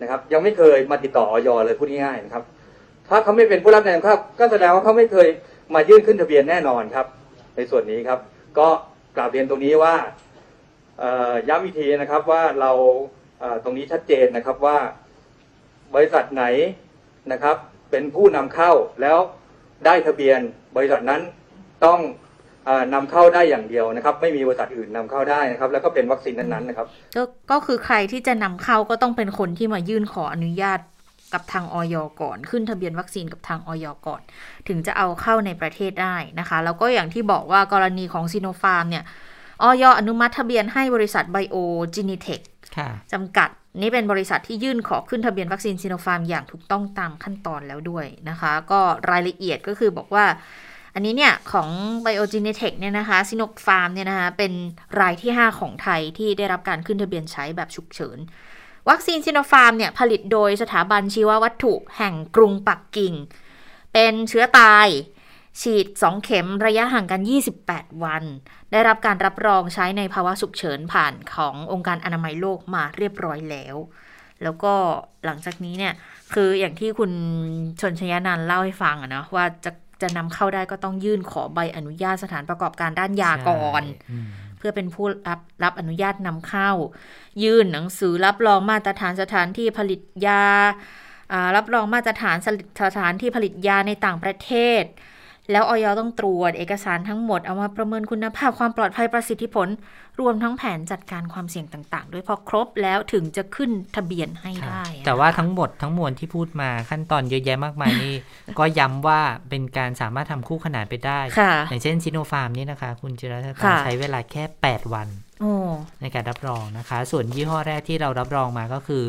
นะครับ ยังไม่เคยมาติดต่อออยเลยพูดง่ายๆนะครับ ถ้าเขาไม่เป็นผู้รับการนำเข้าก็แสดงว่าเขาไม่เคยมายื่นขึ้นทะเบียนแน่นอนครับ ในส่วนนี้ครับ ก็กราบเรียนตรงนี้ว่าย้ำอีกทีนะครับว่าเราตรงนี้ชัดเจนนะครับว่า บริษัทไหน นะครับ เป็นผู้นำเข้าแล้วได้ทะเบียนบริษัทนั้นต้องเออนำเข้าได้อย่างเดียวนะครับ ไม่มีบริษัทอื่นนำเข้าได้นะครับ แล้วก็เป็นวัคซีนนั้นๆนะครับ ก็ก็คือใครที่จะนำเข้าก็ต้องเป็นคนที่มายื่นขออนุญาตกับทางออยก่อน ขึ้นทะเบียนวัคซีนกับทางออยก่อน ถึงจะเอาเข้าในประเทศได้นะคะ แล้วก็อย่างที่บอกว่ากรณีของซีโนฟาร์มเนี่ยอย. อนุมัติทะเบียนให้บริษัท Biogenetech ค่ะจำกัด นี่เป็นบริษัทที่ยื่นขอขึ้นทะเบียนวัคซีนซิโนฟาร์มอย่างถูกต้องตามขั้นตอนแล้วด้วยนะคะ ก็รายละเอียดก็คือบอกว่า อันนี้เนี่ย ของ Biogenetech เนี่ยนะคะซิโนฟาร์มเนี่ยนะคะ เป็นรายที่ 5 ของไทยที่ได้รับการขึ้นทะเบียนใช้แบบฉุกเฉิน วัคซีนซิโนฟาร์มเนี่ย ผลิตโดยสถาบันชีววัตถุแห่งกรุงปักกิ่ง เป็นเชื้อตาย ฉีด 2 เข็มระยะห่างกัน 28 วัน ได้รับการรับรองใช้ในภาวะฉุกเฉินผ่านขององค์การอนามัยโลกมาเรียบร้อยแล้ว แล้วก็หลังจากนี้เนี่ย คืออย่างที่คุณชนชยานันท์เล่าให้ฟังอะนะว่าจะจะนำเข้าได้ก็ต้องยื่นขอใบอนุญาตสถานประกอบการด้านยาก่อนใช่อืมเพื่อเป็นผู้รับรับอนุญาตนำเข้า ยื่นหนังสือรับรองมาตรฐานสถานที่ผลิตยาอ่ารับรองมาตรฐานสถานที่ผลิตยาในต่างประเทศ แล้วออยต้องตรวจเอกสารทั้งหมดเอามาประเมินคุณภาพความปลอดภัยประสิทธิผล รวมทั้งแผนจัดการความเสี่ยงต่าง ๆ ด้วยพอครบแล้วถึงจะขึ้นทะเบียนให้ค่ะได้อะแต่ว่าทั้งหมดทั้งมวลที่พูดมาขั้นตอนเยอะแยะมากมายนี่ ก็ย้ำว่าเป็นการสามารถทำคู่ขนานไปได้ค่ะอย่างเช่นซิโนฟาร์มนี่นะคะ คุณจิรัตนาค่ะใช้เวลาแค่ 8 วันโอ้ในการรับรองนะคะ ส่วนยี่ห้อแรกที่เรารับรองมาก็คือ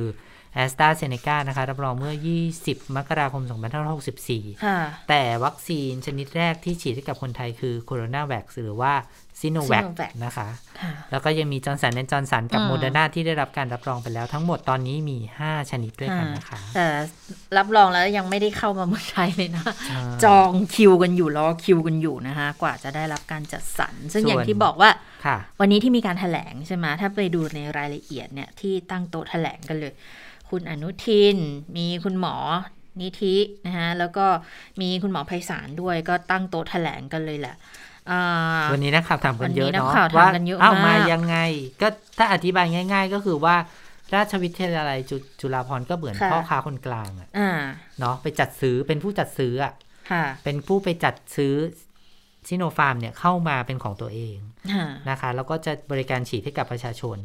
AstraZeneca นะคะรับรองเมื่อ 20 มกราคม 2564ค่ะแต่วัคซีนชนิดแรกที่ฉีดให้กับคนไทยคือโคโรนาแว c หรือว่าซิโนแว c Sinovac นะคะค่ะแล้วก็ยังมีจอห์นสันและจอห์นสันกับอืมโมเดอร์นาที่ได้รับการรับรองไปแล้ว ทั้งหมดตอนนี้มี 5 ชนิดด้วยกันนะคะ แต่รับรองแล้วยังไม่ได้เข้ามาเมืองไทยเลยนะใช่จองคิวกันอยู่รอคิวกันอยู่นะคะ กว่าจะได้รับการจัดสรร ซึ่งส่วนอย่างที่บอกว่าค่ะวันนี้ที่มีการแถลงใช่ไหมถ้าไปดูในรายละเอียดเนี่ยที่ตั้งโต๊ะแถลงกันเลย คุณอนุทิน มีคุณหมอนิธินะคะแล้วก็มีคุณหมอไพศาลด้วยก็ตั้งโต๊ะแถลงกันเลยแหละอ่าวันนี้นักข่าวถามกันเยอะวันนี้นักเนาะข่าวถามว่ากันเยอะเอ้ามากมายังไง ก็ถ้าอธิบายง่าย ๆ ก็คือว่าราชวิทยาลัยจุจุฬาภรณ์ก็เหมือนค่ะพ่อค้าคนกลางอะอ่าเนาะไปจัดซื้อเป็นผู้จัดซื้ออะค่ะเป็นผู้ไปจัดซื้อซิโนฟาร์มเนี่ยเข้ามาเป็นของตัวเองค่ะนะคะ แล้วก็จะบริการฉีดให้กับประชาชน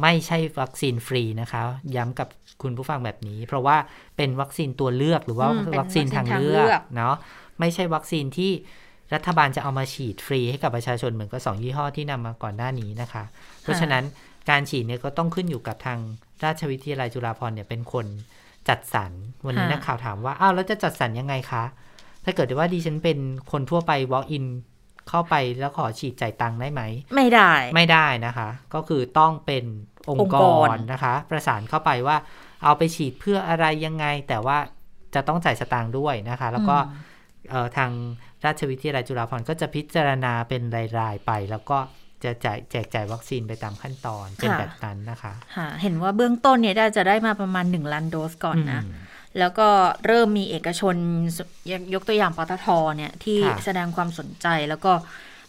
ไม่ใช่วัคซีนฟรีนะคะ ย้ำกับคุณผู้ฟังแบบนี้ เพราะว่าเป็นวัคซีนตัวเลือกหรือว่าอืมเป็นวัคซีนทางวัคซีนทางเลืเลืออกกเนาะไม่ใช่วัคซีนที่รัฐบาลจะเอามาฉีดฟรีให้กับประชาชนเหมือนกับสองยี่ห้อที่นำมาก่อนหน้านี้นะคะ เพราะฉะนั้นการฉีดเนี่ยก็ต้องขึ้นอยู่กับทางราชวิทยาลัยจุฬาภรณ์เนี่ยเป็นคนจัดสรรวันนี้ค่ะนักข่าวถามว่าอ้าวแล้วจะจัดสรรยังไงคะ ถ้าเกิดว่าดิฉันเป็นคนทั่วไป walk in เข้าไปแล้วขอฉีดจ่ายตังค์ได้ไหม ไม่ได้ ไม่ได้นะคะ ก็คือต้องเป็นององค์ค์กกรรนะคะ ประสานเข้าไปว่าเอาไปฉีดเพื่ออะไรยังไง แต่ว่าจะต้องจ่ายสตางค์ด้วยนะคะ แล้วก็เอ่อทางราชวิทยาลัยจุฬาภรณ์ก็จะพิจารณาเป็นรายๆไป แล้วก็จะจ่ายแจกจ่ายวัคซีนไปตามขั้นตอนเป็นแบบนั้นนะคะค่ะเห็นว่าเบื้องต้นเนี่ยได้จะได้มาประมาณ 1 ล้านโดสก่อนนะอืม แล้วก็เริ่มมีเอกชนยยกตัวอย่างปตทเนี่ยที่ค่ะแสดงความสนใจแล้วก็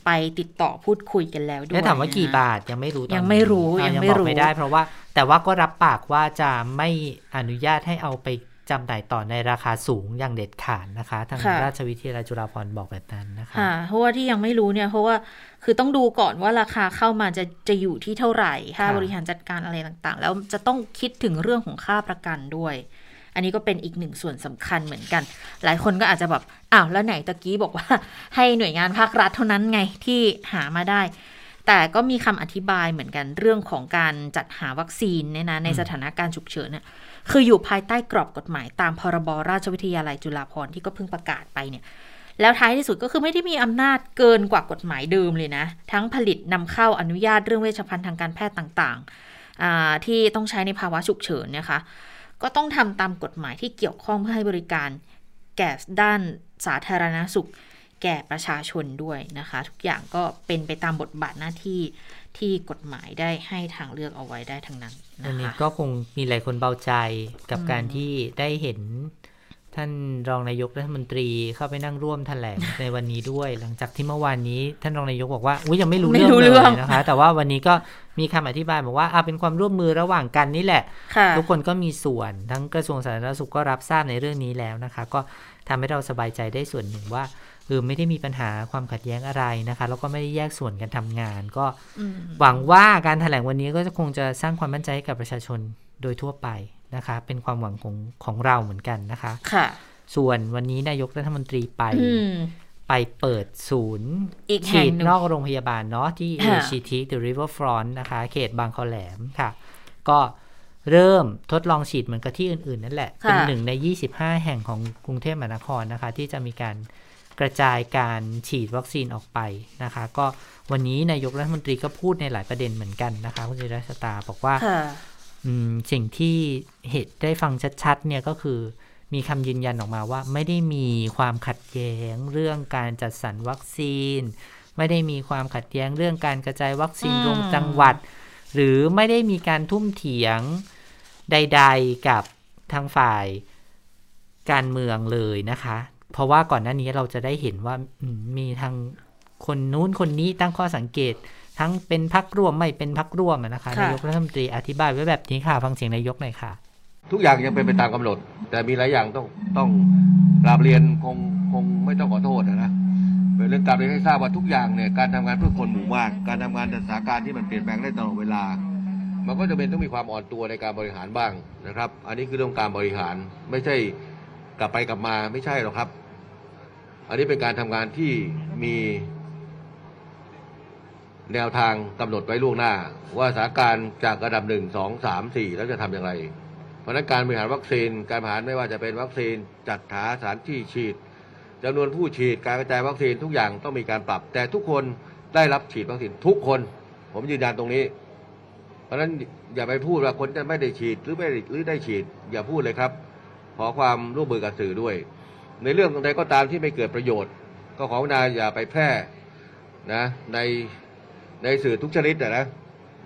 ไปติดต่อพูดคุยกันแล้วด้วยแล้วถามว่ากี่นะบาทยังไม่รู้ตอนนี้ยังไม่รู้อะยังยังไม่บอกรู้ไม่ได้ เพราะว่าแต่ว่าก็รับปากว่าจะไม่อนุญาตให้เอาไปจำหน่ายต่อในราคาสูงอย่างเด็ดขาดนะคะ ทางค่ะราชวิทยาลัยจุฬาภรณ์บอกแบบนั้นนะคะค่ะเพราะว่าที่ยังไม่รู้เนี่ยเพราะว่าคือต้องดูก่อนว่าราคาเข้ามาจะจะอยู่ที่เท่าไหร่ค่าค่ะบริหารจัดการอะไรต่างๆ แล้วจะต้องคิดถึงเรื่องของค่าประกันด้วย อันนี้ก็เป็นอีกหนึ่งส่วนสำคัญเหมือนกัน หลายคนก็อาจจะแบบอ้าวแล้วไหนตะกี้บอกว่า ให้หน่วยงานภาครัฐเท่านั้นไงที่หามาได้ แต่ก็มีคำอธิบายเหมือนกันเรื่องของการจัดหาวัคซีนเนี่ยนะในสถานการณ์ฉุกเฉินเนี่ยคืออยู่ภายใต้กรอบกฎหมายตามพรบราชวิทยาลัยจุฬาภรณ์ที่ก็เพิ่งประกาศไปเนี่ยแล้วท้ายที่สุดก็คือไม่ได้มีอำนาจเกินกว่ากฎหมายเดิมเลยนะ ทั้งผลิตนำเข้าอนุญาตเรื่องเวชภัณฑ์ทางการแพทย์ต่างๆอ่าที่ต้องใช้ในภาวะฉุกเฉินเนะคะ ก็ต้องทำตามกฎหมายที่เกี่ยวข้องเพื่อให้บริการ แก่ด้านสาธารณสุข แก่ประชาชนด้วยนะคะ ทุกอย่างก็เป็นไปตามบทบาทหน้าที่ที่กฎหมายได้ให้ทางเลือกเอาไว้ได้ทั้งนั้นอันะนนี้คะก็คงมีหลายคนเบาใจกับการที่ได้เห็น ท่านรองนายกรัฐมนตรีเข้าไปนั่งร่วมแถลงในวันนี้ด้วย หลังจากที่เมื่อวานนี้ ท่านรองนายกบอกว่าอุ้ยยังไม่รู้ไม่เรื่องรู้เลเรื่องยนะคะ แต่ว่าวันนี้ก็มีคำอธิบายบอกว่าอ่าเป็นความร่วมมือระหว่างกันนี่แหละค่ะทุกคนก็มีส่วนทั้งกระทรวงสาธารณสุขก็รับทราบในเรื่องนี้แล้วนะคะ ก็ทำให้เราสบายใจได้ส่วนหนึ่งว่าเออไม่ได้มีปัญหาความขัดแย้งอะไรนะคะ แล้วก็ไม่ได้แยกส่วนกันทำงาน ก็อืมหวังว่าการแถลงวันนี้ก็จะคงจะสร้างความมั่นใจให้กับประชาชนโดยทั่วไป นะคะ เป็นความหวังของของเราเหมือนกันนะคะค่ะ ส่วนวันนี้นายกรัฐมนตรีไปอืมไปเปิดศูนย์อีกแห่ฉีงดหนึ่งนอกโรงพยาบาลเนาะที่ค่ะ HCT The Riverfront นะคะ เขตบางคอแหลมค่ะ ก็เริ่มทดลองฉีดเหมือนกับที่อื่น ๆ นั่นแหละ เป็นหนึ่งใน 25 แห่งของกรุงเทพมหานครนะคะ ที่จะมีการกระจายการฉีดวัคซีนออกไปนะคะ ก็วันนี้นายกรัฐมนตรีก็พูดในหลายประเด็นเหมือนกันนะคะ คุณจิรัชตาบอกว่าค่ะอืม สิ่งที่เหตุได้ฟังชัดๆเนี่ยก็คือมีคำยืนยันออกมาว่า ไม่ได้มีความขัดแย้งเรื่องการจัดสรรวัคซีน ไม่ได้มีความขัดแย้งเรื่องการกระจายวัคซีนอืมลงจังหวัด หรือไม่ได้มีการทุ่มเถียงใด ๆกับทางฝ่ายการเมืองเลยนะคะ เพราะว่าก่อนหน้านี้เราจะได้เห็นว่าอืมมีทางคนนู้นคนนี้ตั้งข้อสังเกต ทั้งเป็นพักร่วมไม่เป็นพักร่วมอะนะคะค่ะนายกรัฐมนตรีอธิบายไว้แบบนี้ค่ะฟังเสียงนายกหน่อยค่ะ ทุกอย่างยังเป็นไปตามกำหนด แต่มีหลายอย่างต้องต้องกราบเรียนคงคงไม่ต้องขอโทษนะนะเป็นเรื่องกราบเรียนให้ทราบว่าทุกอย่างเนี่ยการทำงานเพื่อคนหมู่มาก การทำงานในสถานการณ์ที่มันเปลี่ยนแปลงได้ตลอดเวลา มันก็จะเป็นต้องมีความอ่อนตัวในการบริหารบ้างนะครับ อันนี้คือเรื่องการบริหารไม่ใช่กลับไปกลับมาไม่ใช่หรอกครับ อันนี้เป็นการทำงานที่มี แนวทางกำหนดไว้ล่วงหน้า ว่าสถานการณ์จากระดับหนึ่งสองสามสี่แล้วจะทำอย่างไร เพราะนั้นการบริหารวัคซีนการบริหารไม่ว่าจะเป็นวัคซีนจัดหาสถานที่ฉีดจำนวนผู้ฉีดการกระจายวัคซีนทุกอย่างต้องมีการปรับ แต่ทุกคนได้รับฉีดวัคซีนทุกคน ผมยืนยันตรงนี้ เพราะฉะนั้นอย่าไปพูดว่าคนจะไม่ได้ฉีดหรือไม่หรือได้ฉีด อย่าพูดเลยครับ ขอความร่วมมือกับสื่อด้วย ในเรื่องใดก็ตามที่ไม่เกิดประโยชน์ ก็ขอวนาอย่าไปแพร่นะใน ในสื่อทุกชนิดนะ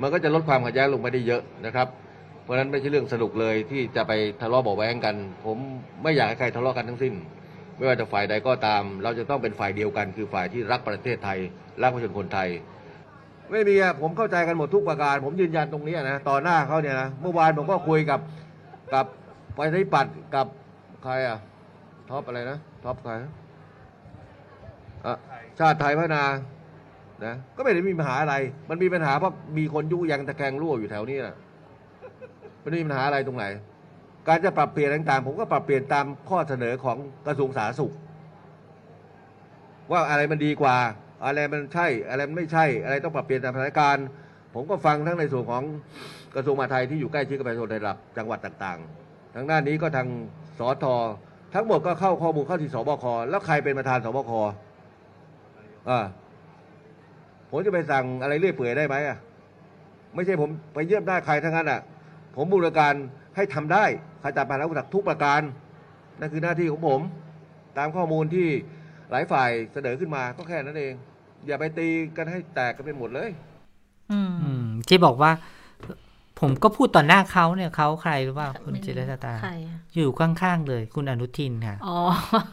มันก็จะลดความขัดแย้งลงไปได้เยอะนะครับ เพราะฉะนั้นไม่ใช่เรื่องสนุกเลยที่จะไปทะเลาะเบาะแว้งกัน ผมไม่อยากให้ใครทะเลาะกันทั้งสิ้น ไม่ว่าจะฝ่ายใดก็ตาม เราจะต้องเป็นฝ่ายเดียวกัน คือฝ่ายที่รักประเทศไทย รักประชาชนคนไทย ไม่มีอะผมเข้าใจกันหมดทุกประการ ผมยืนยันตรงนี้นะต่อหน้าเขาเนี่ยนะเมื่อวานผมก็คุยกับกับประชาธิปัตกับใครอะท็อปอะไรนะท็อปใครนะอะชาติไทยพัฒนา นะก็ไม่ได้มีปัญหาอะไร มันมีปัญหาเพราะมีคนยุยังตะแคงรั่วอยู่แถวนี้นะมันมีปัญหาอะไรตรงไหน การจะปรับเปลี่ยนต่างๆ ผมก็ปรับเปลี่ยนตามข้อเสนอของกระทรวงสาธารณสุข ว่าอะไรมันดีกว่า อะไรมันใช่ อะไรมันไม่ใช่ อะไรต้องปรับเปลี่ยนตามสถานการณ์ ผมก็ฟังทั้งในส่วนของกระทรวงมหาดไทยที่อยู่ใกล้ชิดกับประชาชนในระดับจังหวัดต่างๆ ทางด้านนี้ก็ทางสอทอทั้งหมดก็เข้าข้อมูลเข้าที่สบคแล้วใครเป็นประธานสบคอ่า ผมจะไปสั่งอะไรเรื่อยเปื่อยได้ไหมอะไม่ใช่ผมไปเยี่ยมได้ใครทั้งนั้นอะ ผมบูรการให้ทำได้ขจัดปัญหาอุปสรรคทุกประการนั่นคือหน้าที่ของผม ตามข้อมูลที่หลายฝ่ายเสนอขึ้นมาก็แค่นั้นเอง อย่าไปตีกันให้แตกกันไปหมดเลยอืมอืมที่บอกว่า ผมก็พูดต่อหน้าเขาเนี่ยเขาใครรู้ว่าคุณไม่รู้จิรชตาใครอะอยู่ข้างๆเลย คุณอนุทินค่ะอ๋อ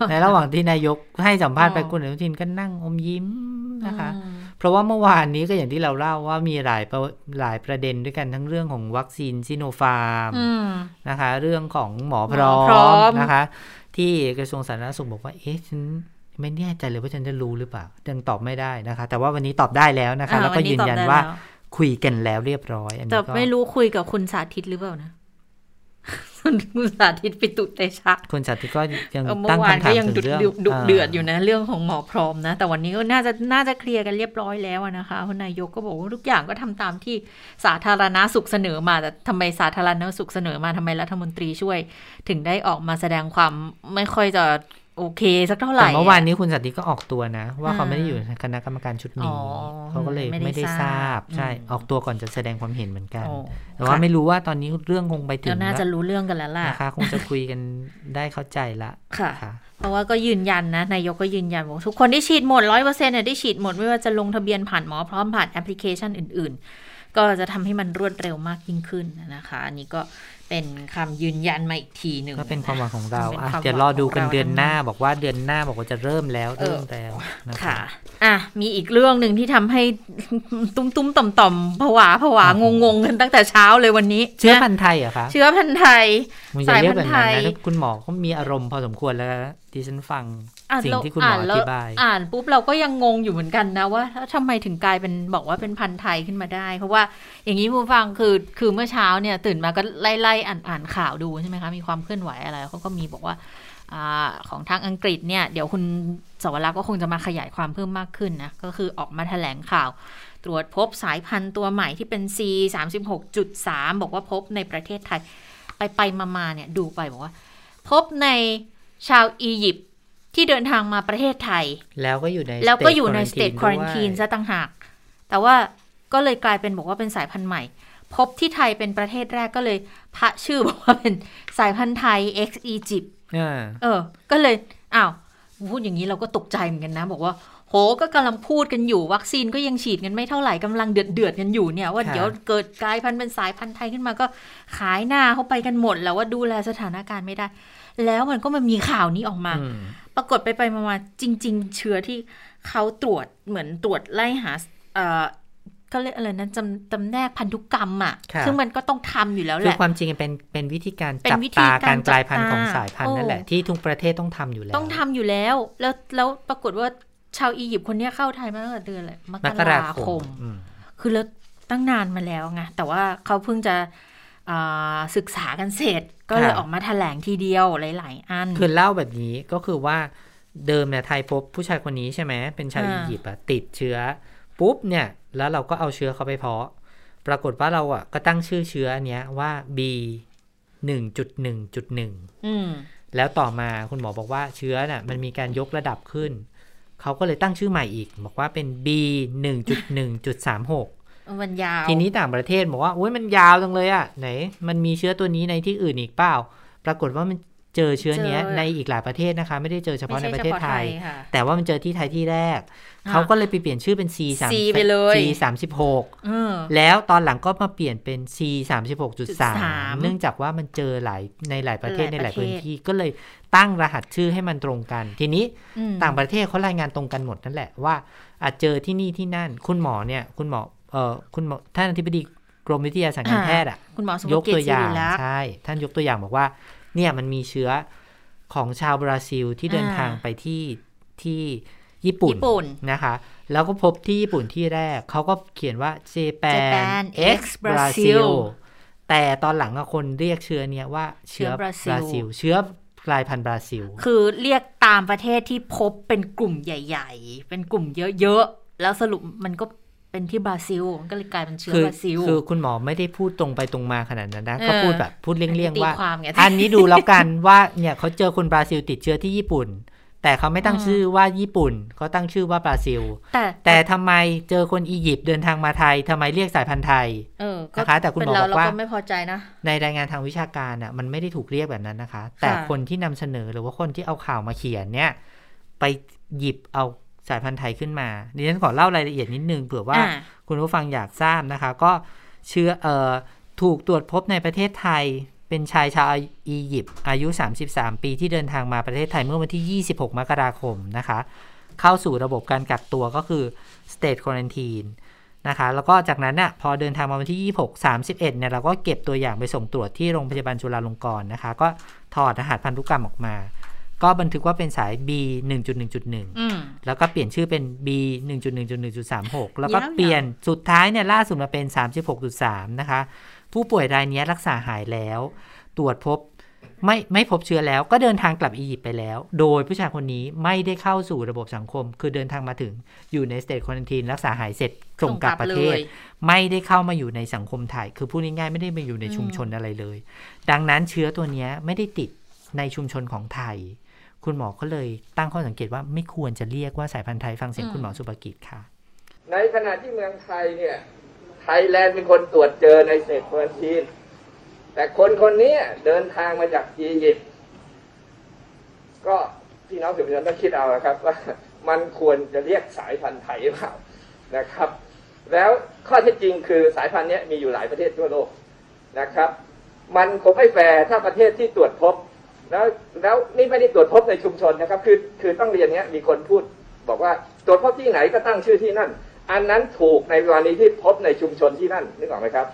ในระหว่างที่นายกให้สัมภาษณ์ไปอ๋อคุณอนุทินก็นั่งอมยิ้มนะคะอืมเพ ราะว่าเมื่อวานนี้ก็อย่างที่เราเล่าว่ามีหลายประหลายประเด็นด้วยกันทั้งเรื่องของวัคซีนซิโนฟาร์มอืมนะคะ เรื่องของหมอพร้อหมอพร้อมมนะคะ ที่กระทรวงสาธารณสุขบอกว่า เอ๊ะฉันไม่แน่ใจเลยว่าฉันจะรู้หรือเปล่ายังตอบไม่ได้นะคะ แต่ว่าวันนี้ตอบได้แล้วนะคะอ่าแล้วก็วันนี้ยืนยันตอบได้ว่าแล้วคุยกันแล้วเรียบร้อยอันแต่นี้ก็ไม่รู้คุยกับคุณสาธิตหรือเปล่านะ คุณสาธิตปิตุเตชะ คุณสัตย์ก็ยังเออเมื่ตั้งอวานคำถาก็มยังถึดุงเรื่องดุดุเดือดาอยู่นะ เรื่องของหมอพร้อมนะ แต่วันนี้ก็น่าจะน่าจะเคลียร์กันเรียบร้อยแล้วอะนะคะเพราะนายกก็บอกว่าทุกอย่างก็ทำตามที่สาธารณสุขเสนอมาแต่ทำไมสาธารณสุขเสนอมาทำไมรัฐมนตรีช่วย ถึงได้ออกมาแสดงความไม่ค่อยจะ โอเค สักเท่าไหร่แต่เมื่อวานนี้คุณสันติก็ออกตัวนะ ว่าอ่าเขาไม่ได้อยู่ในคณะกรรมการชุดอ๋นี้อเขาก็เลยไม่ได้ไม่ได้ทราบทราบ ใช่อืมออกตัวก่อนจะแสดงความเห็นเหมือนกันโอ้แต่ว่าค่ะไม่รู้ว่าตอนนี้เรื่องคงไปถึเดี๋ยงวน่าจะแล้วรู้เรื่องกันแล้วล่ะนะคะคงจะคุยกันได้เข้าใจละค่ะค่ะเพราะว่าก็ยืนยันนะนายกก็ยืนยันบอกทุกคนที่ฉีดหมดร้อยเปอร์เซ็นต์เนี่ยได้ฉีดหมดไม่ว่าจะลงทะเบียนผ่านหมอพร้อมผ่านแอปพลิเคชันอื่น ๆ ก็จะทำให้มันรวดเร็วมากยิ่งขึ้นนะคะ อันนี้ก็เป็นคำยืนยันมาอีกทีหนึ่งก็เป็นความหวังของเราเป็นอะความเดี๋ยวรอดูกันหวังของเราเดือนหน้าบอกว่าเดือนหน้าบอกว่าจะเริ่มแล้วเออเริ่มแล้วนะคะค่ะ อะ มีอีกเรื่องหนึ่งที่ทำให้ตุ้มตุ้มต่อมต่อมๆผวาผวางงงๆกันตั้งแต่เช้าเลยวันนี้ เชื้อพันะนธุ์ไทยเหรอคะเชื้อพันธุ์ไทยมันจะเรียกแบบนั้นสายพันธุ์ไทนะยคุณหมอเขามีอารมณ์พอสมควรแล้วนะ ดิฉันฟังอ่านสิ่งเราที่คุณหมออแล้วธิบาย อ่านปุ๊บเราก็ยังงงอยู่เหมือนกันนะว่าทำไมถึงกลายเป็นบอกว่าเป็นพันธุ์ไทยขึ้นมาได้ เพราะว่าอย่างนี้ผู้ฟังคือคือเมื่อเช้าเนี่ยตื่นมาก็ไล่ไล่อ่านอ่านข่าวดูใช่ไหมคะมีความเคลื่อนไหวอะไรเขาก็มีบอกว่าอาของทางอังกฤษเนี่ยเดี๋ยวคุณสวรักษ์ก็คงจะมาขยายความเพิ่มมากขึ้นนะก็คือออกมาแถลงข่าว ตรวจพบสายพันธุ์ตัวใหม่ที่เป็น C 3 6 3 บอกว่าพบในประเทศไทย ไปไปมามาเนี่ยดูไปบอกว่า พบใน ชาวอียิปต์ที่เดินทางมาประเทศไทย แล้วก็อยู่ในแล้วก็ state อยู่ในสเต t ควอ r น t ีนด้วยซะต่างหาก แต่ว่าก็เลยกลายเป็นบอกว่าเป็นสายพันธุ์ใหม่ พบที่ไทยเป็นประเทศแรกก็เลย พระชื่อบอกว่าเป็นสายพันธุ์ไทย X Egypt อ่าเออ ก็เลยอ้าวพูดอย่างนี้เราก็ตกใจเหมือนกันนะ บอกว่า โหก็กำลังพูดกันอยู่วัคซีนก็ยังฉีดกันไม่เท่าไหร่กำลังเดือดเดือดๆกันอยู่เนี่ย ว่าค่ะเดี๋ยวเกิดกลายพันธุ์เป็นสายพันธุ์ไทยขึ้นมาก็ขายหน้าเข้าไปกันหมดแล้วว่าดูแลสถานการณ์ไม่ได้ แล้วมันก็มันมีข่าวนี้ออกมาอืมปรากฏไปไปมามาจริง ๆ เชื้อที่เขาตรวจเหมือนตรวจไล่หาเอ่อก็เรียกอะไรนะจำจำแนกพันธุกรรมอะค่ะซึ่งมันก็ต้องทำอยู่แล้วแหคือละความจริงเป็นเป็นวิธีการเป็นจับวิธีตาการการกลายพันธุ์จับตาของสายพันธุ์นั่นแหละโอ้ที่ทุกประเทศต้องทำอยู่แล้ว ต้องทำอยู่แล้ว แล้วแล้วปรากฏว่าชาวอียิปต์คนเนี้ยเข้าไทยมาตั้งแต่เดือนอะไรมมกกราราคคมมอืมคือแล้วตั้งนานมาแล้วไงแต่ว่าเขาเพิ่งจะอ่า ศึกษากันเสร็จ ก็เลยออกมาแถลงทีเดียวหลาย ๆ อัน คือเล่าแบบนี้ก็คือว่าเดิมเนี่ยไทยพบผู้ชายคนนี้ใช่ไหมเป็นชาวอ่าอียิปต์อะติดเชื้อ ปุ๊บเนี่ยแล้วเราก็เอาเชื้อเขาไปเพาะ ปรากฏว่าเราอะก็ตั้งชื่อเชื้ออันเนี้ยว่า B 1.1.1อืมแล้วต่อมาคุณหมอบอกว่าเชื้อน่ะมันมีการยกระดับขึ้น เขาก็เลยตั้งชื่อใหม่อีก บอกว่าเป็น B 1.1.36มั นยาว ทีนี้ต่างประเทศบอกว่าโอ้ยมันยาวจังเลยอะไหน มันมีเชื้อตัวนี้ในที่อื่นอีกเปล่า ปรากฏว่ามันเจอเชื้อเนี้ยเจอในอีกหลายประเทศนะคะ ไม่ได้เจอเฉพาะในไม่ปใช่ระเทศไทยค่ะแต่ว่ามันเจอที่ไทยที่แรกอ่าเขาก็เลยไปเปลี่ยนชื่อเป็น C 3 C ไปเลย C 36เออแล้วตอนหลังก็มาเปลี่ยนเป็น C 36.3 3เนื่องจากว่ามันเจอหลายในหลายประเทศหในลายหลายประเทศพื้นที่ก็เลยตั้งรหัสชื่อให้มันตรงกัน ทีนี้อืมต่างประเทศเขารายงานตรงกันหมดนั่นแหละว่าอาจเจอที่นี่ที่นั่น คุณหมอเนี่ย คุณหมอเอ่อ คุณหมอท่านอธิบดีกรมวิทยาศาสตร์การแพทย์อะคุณหมอสมยภกเกียรตัวติอศิย่างริลักษณ์ใช่ท่านยกตัวอย่างบอกว่า เนี่ยมันมีเชื้อของชาวบราซิลที่เดินอ่าทางไปที่ที่ญี่ปุ่นญี่ปุ่นนะคะ แล้วก็พบที่ญี่ปุ่นที่แรก เขาก็เขียนว่า Japan Japan X X Brazil Brazil แต่ตอนหลังอะคนเรียกเชื้อเนี้ยว่าเชื้อเชื้อบราซิลบราซิล เชื้อกลายพันธุ์บราซิล คือเรียกตามประเทศที่พบเป็นกลุ่มใหญ่ ๆ เป็นกลุ่มเยอะ ๆ แล้วสรุปมันก็ เป็นที่บราซิลมันก็เลยกลายเป็นเชื้อคือบราซิล คือคุณหมอไม่ได้พูดตรงไปตรงมาขนาดนั้นนะเออก็พูดแบบพูดเลี่ยงตีๆว่าความไงอันนี้ดูแล้วกันว่าเนี่ยเขาเจอคนบราซิลติดเชื้อที่ญี่ปุ่น แต่เขาไม่ตั้งอืมชื่อว่าญี่ปุ่นเขาตั้งชื่อว่าบราซิล แต่แต่ทำไมเจอคนอียิปต์เดินทางมาไทยทำไมเรียกสายพันธุ์ไทยเออก็นะคะแต่คุณหมอเป็นเราบอกว่าเราก็ไม่พอใจนะในรายงานทางวิชาการอะมันไม่ได้ถูกเรียกแบบนั้นนะคะ แต่คนที่นำเสนอหรือว่าคนที่เอาข่าวมาเขียนเนี่ย ไปหยิบเอา สายพันธุ์ไทยขึ้นมาดิฉันขอเล่ารายละเอียดนิดนึงเผื่อว่าอ่าคุณผู้ฟังอยากทราบนะคะ ก็เชื้อเอ่อถูกตรวจพบในประเทศไทย เป็นชายชาวอียิปต์อายุ 33 ปีที่เดินทางมาประเทศไทยเมื่อวันที่ 26 มกราคมนะคะ เข้าสู่ระบบการกักตัวก็คือ state quarantine นะคะ แล้วก็จากนั้นน่ะพอเดินทางมาวันที่ 26 31 เนี่ยเราก็เก็บตัวอย่างไปส่งตรวจที่โรงพยาบาลจุฬาลงกรณ์นะคะ ก็ถอดรหัสพันธุกรรมออกมา ก็บันทึกว่าเป็นสาย B 1.1.1อืมแล้วก็เปลี่ยนชื่อเป็น B 1.1.1.36 แล้วก็ยาวๆเปลี่ยนสุดท้ายเนี่ยล่าสุดมาเป็น 36.3 นะคะ ผู้ป่วยรายนี้รักษาหายแล้ว ตรวจพบไม่ไม่พบเชื้อแล้วก็เดินทางกลับอียิปต์ไปแล้ว โดยผู้ชายคนนี้ไม่ได้เข้าสู่ระบบสังคม คือเดินทางมาถึงอยู่ในสเตทควอนตินรักษาหายเสร็จส่งกลับประเทศลยไม่ได้เข้ามาอยู่ในสังคมไทย คือพูดง่ายๆไม่ได้มาอยู่ในชุมชนอะไรเลย ดังนั้นเชื้อตัวเนี้ยไม่ได้ติดในชุมชนของไทย คุณหมอก็เลยตั้งข้อสังเกตว่าไม่ควรจะเรียกว่าสายพันธุ์ไทยฟังเสียงอืมคุณหมอสุภกิจค่ะ ในขณะที่เมืองไทยเนี่ยไทยแลนด์เป็นคนตรวจเจอใน state quarantine แต่คนคนนี้เดินทางมาจากอียิปต์ก็พี่น้องสื่อมวลชนต้องคิดเอานะครับว่ามันควรจะเรียกสายพันธุ์ไทยหรือเปล่านะครับ แล้วข้อเท็จจริงคือสายพันธุ์เนี้ยมีอยู่หลายประเทศทั่วโลกนะครับ มันคงไม่แฟร์ถ้าประเทศที่ตรวจพบ แล้วแล้วนี่ไม่ได้ตรวจพบในชุมชนนะครับ คือคือต้องเรียนเนี้ยมีคนพูด บอกว่าตรวจพบที่ไหนก็ตั้งชื่อที่นั่น อันนั้นถูกในกรณีที่พบในชุมชนที่นั่นนึกออกไหมครับ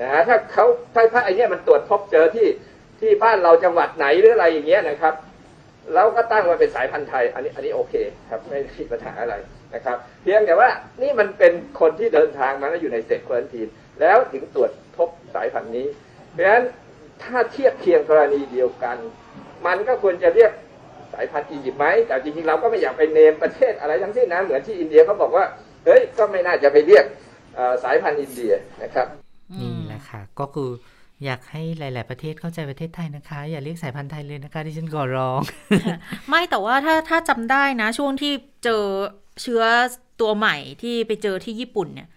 นะฮะถ้าเขาถ้าถ้าไอเนี้ยมันตรวจพบเจอที่ที่บ้านเราจังหวัดไหนหรืออะไรอย่างเงี้ยนะครับแล้วก็ตั้งมาเป็นสายพันธุ์ไทย อันนี้อันนี้โอเคครับไม่ได้มีปัญหาอะไรนะครับ เพียงแต่ว่านี่มันเป็นคนที่เดินทางมาแล้วอยู่ในเซตควอนทีนแล้วถึงตรวจพบสายพันธุ์นี้ เพราะฉะนั้น ถ้าเทียบเคียงกรณีเดียวกัน มันก็ควรจะเรียกสายพันธุ์อียิปต์ไหมแต่จริงๆเราก็ไม่อยากไปเนมประเทศอะไรทั้งสิ้นนะเหมือนที่อินเดียเขาบอกว่าเฮ้ยก็ไม่น่าจะไปเรียกเอ่อสายพันธุ์อินเดียนะครับนี่แหละค่ะก็คืออยากให้หลาย ๆ ประเทศเข้าใจประเทศไทยนะคะ อย่าเรียกสายพันธุ์ไทยเลยนะคะที่ฉันขอร้อง ไม่แต่ว่าถ้าถ้าจำได้นะ ช่วงที่เจอเชื้อตัวใหม่ที่ไปเจอที่ญี่ปุ่นเนี่ย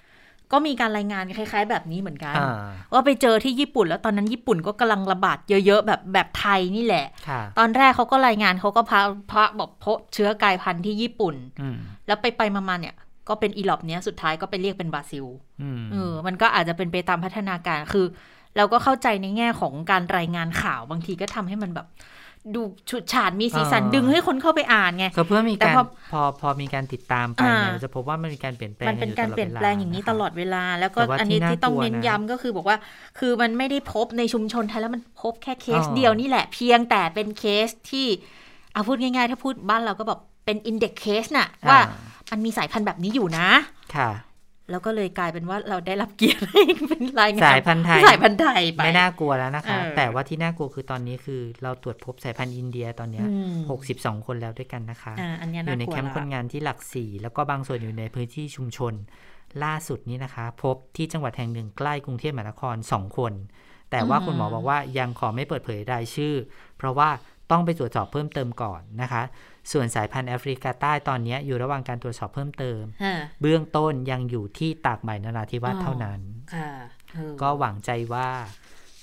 ก็มีการรายงานคล้ายๆ แบบนี้เหมือนกันอ่าว่าไปเจอที่ญี่ปุ่น แล้วตอนนั้นญี่ปุ่นก็กำลังระบาดเยอะๆ แบบแบบไทยนี่แหละค่ะตอนแรกเขาก็รายงานเขาก็พาพระบอกพบเชื้อกลายพันธุ์ที่ญี่ปุ่นอืมแล้วไปไปๆมาๆเนี่ยก็เป็นอีหลอบเนี้ยสุดท้ายก็ไปเรียกเป็นบราซิลอืมเออมันก็อาจจะเป็นไปตามพัฒนาการคือ เราก็เข้าใจในแง่ของการรายงานข่าวบางทีก็ทำให้มันแบบ ดูฉุดฉาดมีสีสันดึงให้คนเข้าไปอ่านไงก็เพื่อมีแต่การพอพอพอมีการติดตามไปเนี่ยอ่าเราจะพบว่ามันมีการเปลี่ยนแปลงมันเป็นการเปลี่ยนแปลงอย่างนี้ตลอดเวลา แล้วก็แต่ว่าอันนี้ที่น่าที่ต้องกลัวเน้นนะย้ำก็คือบอกว่า คือมันไม่ได้พบในชุมชนไทยแล้วมันพบแค่เคสอ๋อเดียวนี่แหละเพียงแต่เป็นเคสที่เอาพูดง่ายๆ ถ้าพูดบ้านเราก็แบบเป็น index case น่ะว่าอ่มันมีสายพันธุ์แบบนี้อยู่นะค่ะ แล้วก็เลยกลายเป็นว่าเราได้รับเกียรติให้เป็นรายงานสายพันธุ์ไทยสายพันธุ์ไทยไปไม่น่ากลัวแล้วนะคะเออแต่ว่าที่น่ากลัวคือตอนนี้คือ เราตรวจพบสายพันธุ์อินเดียตอนเนี้ยอืมหกสิบสองคนแล้วด้วยกันนะคะอ่าอันเนี้ยอน่ายู่ในกลัวแคมป์คนละงานที่หลักสี่แล้วก็บางส่วนอยู่ในพื้นที่ชุมชน ล่าสุดนี้นะคะ พบที่จังหวัดแห่งหนึ่งใกล้กรุงเทพมหานครสองคน แต่ว่าคุณหมอบอกว่ายังขอไม่เปิดเผยรายชื่อ เพราะว่าต้องไปตรวจสอบเพิ่มเติมก่อนนะคะ ส่วนสายพันธุ์แอฟริกาใต้ตอนนี้อยู่ระหว่างการตรวจสอบเพิ่มเติมอ่าเบื้องต้นยังอยู่ที่ตากใบนราธิวาสอ๋อเท่านั้นค่ะเออก็หวังใจว่า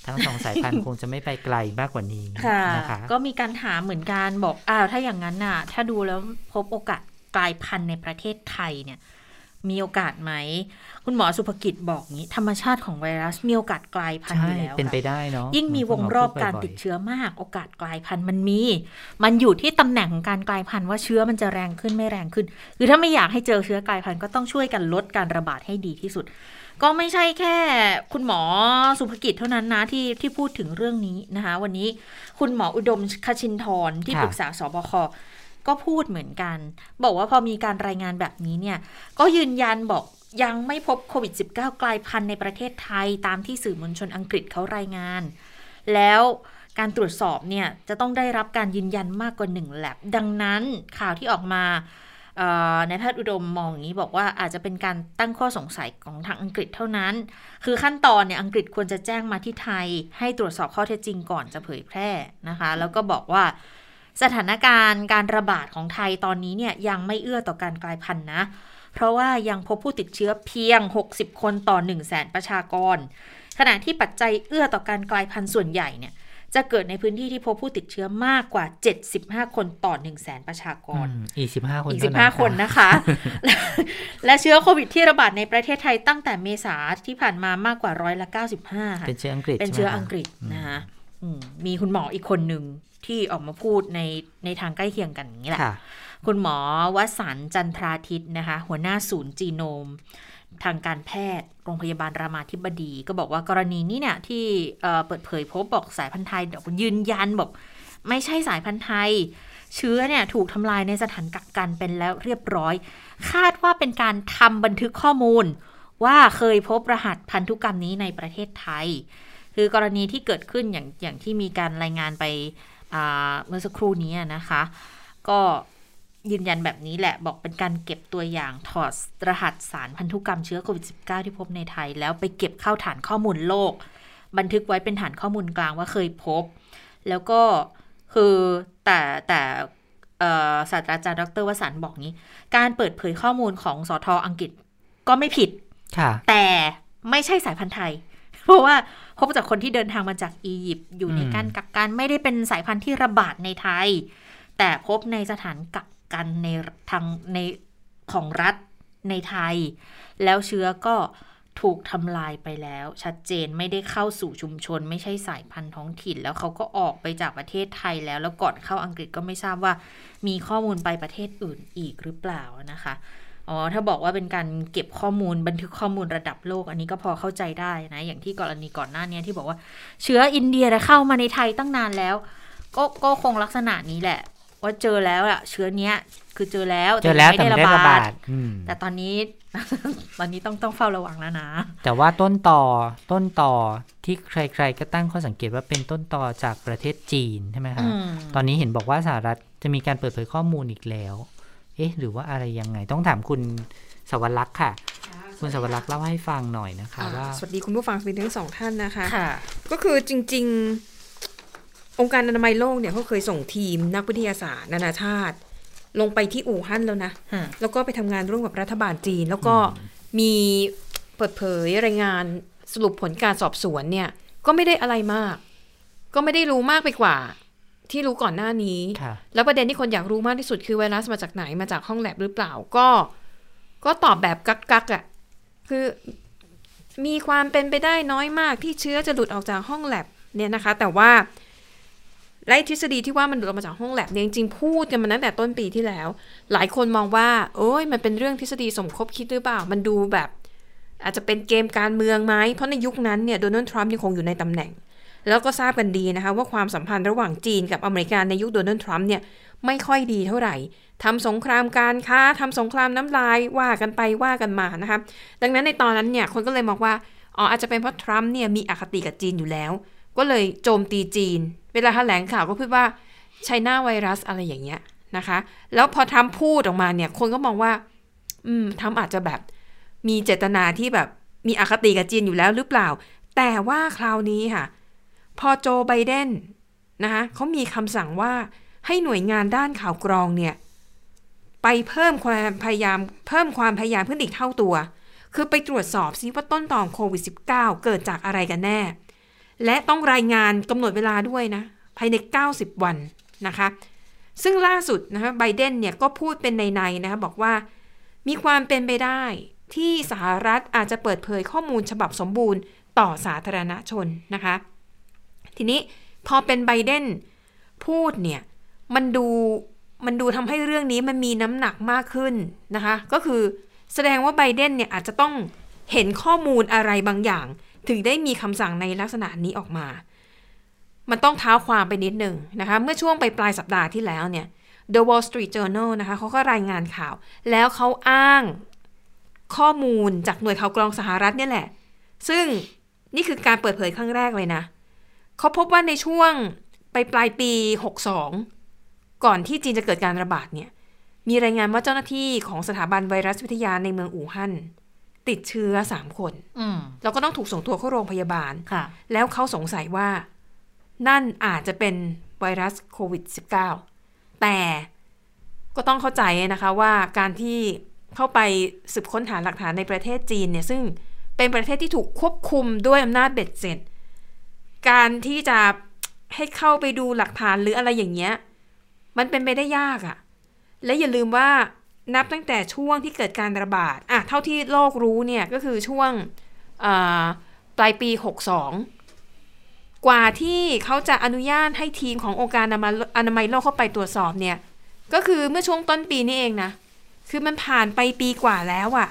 ทั้งสองสายพันธุ์คงจะไม่ไปไกลมากกว่านี้ค่ะนะคะ ก็มีการถามเหมือนกันบอกอ้าวถ้าอย่างนั้นน่ะ ถ้าดูแล้วพบโอกาสกลายพันธุ์ในประเทศไทยเนี่ย มีโอกาสไหม คุณหมอสุภกิจบอกงี้ ธรรมชาติของไวรัสมีโอกาสกลายพันธุ์อใช่ยู่แล้วเป็นไปค่ะได้เนาะยิ่งมีวงรอบการติดเชื้อมาก โอกาสกลายพันธุ์มันมี มันอยู่ที่ตำแหน่งของการกลายพันธุ์ว่าเชื้อมันจะแรงขึ้นไม่แรงขึ้น คือถ้าไม่อยากให้เจอเชื้อกลายพันธุ์ก็ต้องช่วยกันลดการระบาดให้ดีที่สุด ก็ไม่ใช่แค่ คุณหมอสุภกิจเท่านั้นนะที่ที่พูดถึงเรื่องนี้นะคะ วันนี้คุณหมออุดมคชินทรที่ปรึกษาสบค ก็พูดเหมือนกัน บอกว่าพอมีการรายงานแบบนี้เนี่ย ก็ยืนยันบอกยังไม่พบโควิด -19 กลายพันธุ์ในประเทศไทยตามที่สื่อมวลชนอังกฤษเขารายงาน แล้วการตรวจสอบเนี่ย จะต้องได้รับการยืนยันมากกว่า1แลบดังนั้นข่าวที่ออกมาเอ่อนแพทย์อุดมมองอย่างนี้บอกว่าอาจจะเป็นการตั้งข้อสงสัยของทางอังกฤษเท่านั้น คือขั้นตอนเนี่ยอังกฤษควรจะแจ้งมาที่ไทย ให้ตรวจสอบข้อเท็จจริงก่อนจะเผยแพร่นะคะ แล้วก็บอกว่า สถานการณ์การระบาดของไทยตอนนี้เนี่ยยังไม่เอื้อต่อการกลายพันธุ์นะ เพราะว่ายังพบผู้ติดเชื้อเพียง 60 คนต่อ 1 0 0 0 0แสนประชากร ขณะที่ปัจจัยเอื้อต่อการกลายพันธุ์ส่วนใหญ่เนี่ยจะเกิดในพื้นที่ที่พบผู้ติดเชื้อมากกว่า 75 คนต่อ 1 0 0 0 0แสนประชากรอืมอีกสิบห้าคนอีกเท่15 คนนะคะและและเชื้อโควิดที่ระบาดในประเทศไทยตั้งแต่เมษาที่ผ่านมามากกว่าร้อยละ 95ค่ะเป็นเชื้ออังกฤษ เป็นใช่ไหมเชื้อคะอังกฤษนะคะอืมมีคุณหมออีกคนหนึ่ง ที่ออกมาพูดในในทางใกล้เคียงกันอย่างนี้แหละค่ะคุณหมอวสันต์จันทราทิตนะคะ หัวหน้าศูนย์จีโนม ทางการแพทย์โรงพยาบาลรามาธิบดี ก็บอกว่ากรณีนี้เนี่ยที่เอ่อเปิดเผยพบบอกสายพันธุ์ไทยเดี๋ยวยืนยันบอกไม่ใช่สายพันธุ์ไทย เชื้อเนี่ยถูกทำลายในสถานกักกันเป็นแล้วเรียบร้อย คาดว่าเป็นการทำบันทึกข้อมูล ว่าเคยพบรหัสพันธุกรรมนี้ในประเทศไทย คือกรณีที่เกิดขึ้นอย่างอย่างที่มีการรายงานไปอ่า เมื่อสักครู่นี้นะคะ ก็ยืนยันแบบนี้แหละบอกเป็นการเก็บตัวอย่างถอดรหัสสารพันธุกรรมเชื้อโควิด -19 ที่พบในไทย แล้วไปเก็บเข้าฐานข้อมูลโลก บันทึกไว้เป็นฐานข้อมูลกลางว่าเคยพบ แล้วก็คือแต่แต่เอ่อศาสตราจารย์ดรวสันต์บอกงี้ การเปิดเผยข้อมูลของสอทออังกฤษก็ไม่ผิดค่ะแต่ไม่ใช่สายพันธุ์ไทย เพราะว่า พบจากคนที่เดินทางมาจากอียิปต์อยู่ในการกักกันไม่ได้เป็นสายพันธุ์ที่ระบาดในไทย แต่พบในสถานกักกันในทางในของรัฐในไทย แล้วเชื้อก็ถูกทำลายไปแล้ว ชัดเจนไม่ได้เข้าสู่ชุมชน ไม่ใช่สายพันธุ์ท้องถิ่น แล้วเขาก็ออกไปจากประเทศไทยแล้ว แล้วก่อนเข้าอังกฤษก็ไม่ทราบว่ามีข้อมูลไปประเทศอื่นอีกหรือเปล่านะคะ อ๋อ ถ้าบอกว่าเป็นการเก็บข้อมูลบันทึกข้อมูลระดับโลก อันนี้ก็พอเข้าใจได้นะ อย่างที่กรณีก่อนหน้านี้ที่บอกว่า เชื้ออินเดียน่ะเข้ามาในไทยตั้งนานแล้ว ก็ก็คงลักษณะนี้แหละ ว่าเจอแล้วอะเชื้อเนี้ย คือเจอแล้วเจอแล้วไม่แต่ได้ไม่ระได้ระบาบาดดอืมแต่ตอนนี้ตอนนี้ต้องต้องเฝ้าระวังแล้วนะ แต่ว่าต้นต่อต้นต่อที่ใคร ๆ ก็ตั้งข้อสังเกตว่าเป็นต้นต่อจากประเทศจีนใช่ไหมคะอืมตอนนี้เห็นบอกว่าสหรัฐจะมีการเปิดเผยข้อมูลอีกแล้ว เอ๊ะ หรือว่าอะไรยังไง ต้องถามคุณสวรักษ์ค่ะ คุณสวรักษ์เล่าให้ฟังหน่อยนะคะอ่าว่าสวัสดีคุณผู้ฟังสวัสดีทั้งสองท่านนะคะค่ะก็คือจริง ๆ องค์การอนามัยโลกเนี่ยเขาเคยส่งทีมนักวิทยาศาสตร์นานาชาติ ลงไปที่อู่ฮั่นแล้วนะฮะแล้วก็ไปทำงานร่วมกับรัฐบาลจีน แล้วก็มีเปิดเผยรายงานสรุปผลการสอบสวนเนี่ย ก็ไม่ได้อะไรมาก ก็ไม่ได้รู้มากไปกว่า ที่รู้ก่อนหน้านี้ค่ะแล้วประเด็นที่คนอยากรู้มากที่สุดคือไวรัสมาจากไหนมาจากห้องแลบหรือเปล่าก็ ก็ตอบแบบกักกักๆอะ่ะคือมีความเป็นไปได้น้อยมากที่เชื้อจะหลุดออกจากห้องแลบเนี่ยนะคะ แต่ว่าไล่ทฤษฎีที่ว่ามันหลุดออกมาจากห้องแลบเนี่ยจริงๆพูดกันมาตั้งแต่ต้นปีที่แล้ว หลายคนมองว่า โอ้ยมันเป็นเรื่องทฤษฎีสมคบคิดหรือเปล่า มันดูแบบ อาจจะเป็นเกมการเมืองไหมเพราะในยุคนั้นเนี่ยโดนัลด์ทรัมป์ยังคงอยู่ในตำแหน่ง แล้วก็ทราบกันดีนะคะว่าความสัมพันธ์ระหว่างจีนกับอเมริกาในยุคโดนัลด์ทรัมป์เนี่ยไม่ค่อยดีเท่าไหร่ทำสงครามการค้าทำสงครามน้ำลายว่ากันไปว่ากันมานะคะดังนั้นในตอนนั้นเนี่ยคนก็เลยมองว่าอ๋ออาจจะเป็นเพราะทรัมป์เนี่ยมีอคติกับจีนอยู่แล้ว ก็เลยโจมตีจีน เวลาแถลงข่าวก็พูดว่าไชน่าไวรัสอะไรอย่างเงี้ยนะคะ แล้วพอทรัมป์พูดออกมาเนี่ยคนก็มองว่า อืมทรัมป์อาจจะแบบมีเจตนาที่แบบมีอคติกับจีนอยู่แล้วหรือเปล่า แต่ว่าคราวนี้ค่ะ พอโจไบเดนนะคะเขามีคำสั่งว่าให้หน่วยงานด้านข่าวกรองเนี่ย ไปเพิ่มความพยายามเพิ่มความพยายามขึ้นอีกเท่าตัว คือไปตรวจสอบซิว่าต้นตอของโควิด -19 เกิดจากอะไรกันแน่ และต้องรายงานกำหนดเวลาด้วยนะ ภายใน 90 วันนะคะ ซึ่งล่าสุดนะคะไบเดนเนี่ยก็พูดเป็นใน ๆ นะคะบอกว่ามีความเป็นไปได้ที่สหรัฐอาจจะเปิดเผยข้อมูลฉบับสมบูรณ์ต่อสาธารณชนนะคะ ทีนี้พอเป็นไบเดนพูดเนี่ย มันดูมันดูทำให้เรื่องนี้มันมีน้ำหนักมากขึ้นนะคะ ก็คือแสดงว่าไบเดนเนี่ยอาจจะต้องเห็นข้อมูลอะไรบางอย่าง ถึงได้มีคำสั่งในลักษณะนี้ออกมา มันต้องเท้าความไปนิดหนึ่งนะคะ เมื่อช่วงไปปลายสัปดาห์ที่แล้วเนี่ย The Wall Street Journal นะคะเขาก็รายงานข่าว แล้วเขาอ้างข้อมูลจากหน่วยข่าวกรองสหรัฐเนี่ยแหละ ซึ่งนี่คือการเปิดเผยครั้งแรกเลยนะ เขาพบว่าในช่วงไปปลายปี 62 ก่อนที่จีนจะเกิดการระบาดเนี่ย มีรายงานว่าเจ้าหน้าที่ของสถาบันไวรัสวิทยาในเมืองอู่ฮั่นติดเชื้อ3คนอืมแล้วก็ต้องถูกส่งตัวเข้าโรงพยาบาลค่ะ แล้วเขาสงสัยว่า นั่นอาจจะเป็นไวรัสโควิด -19 แต่ก็ต้องเข้าใจนะคะว่าการที่เข้าไปสืบค้นหาหลักฐานในประเทศจีนเนี่ย ซึ่งเป็นประเทศที่ถูกควบคุมด้วยอำนาจเบ็ดเสร็จ การที่จะให้เข้าไปดูหลักฐานหรืออะไรอย่างเงี้ย มันเป็นไปได้ยากอะ่ะ และอย่าลืมว่านับตั้งแต่ช่วงที่เกิดการระบาดอะเท่าที่โลกรู้เนี่ยก็คือช่วงปลายปี 62 กว่าที่เขาจะอนุญาตให้ทีมขององค์การอนามัยโลกเข้าไปตรวจสอบเนี่ย ก็คือเมื่อช่วงต้นปีนี้เองนะ คือมันผ่านไปปีกว่าแล้วอะ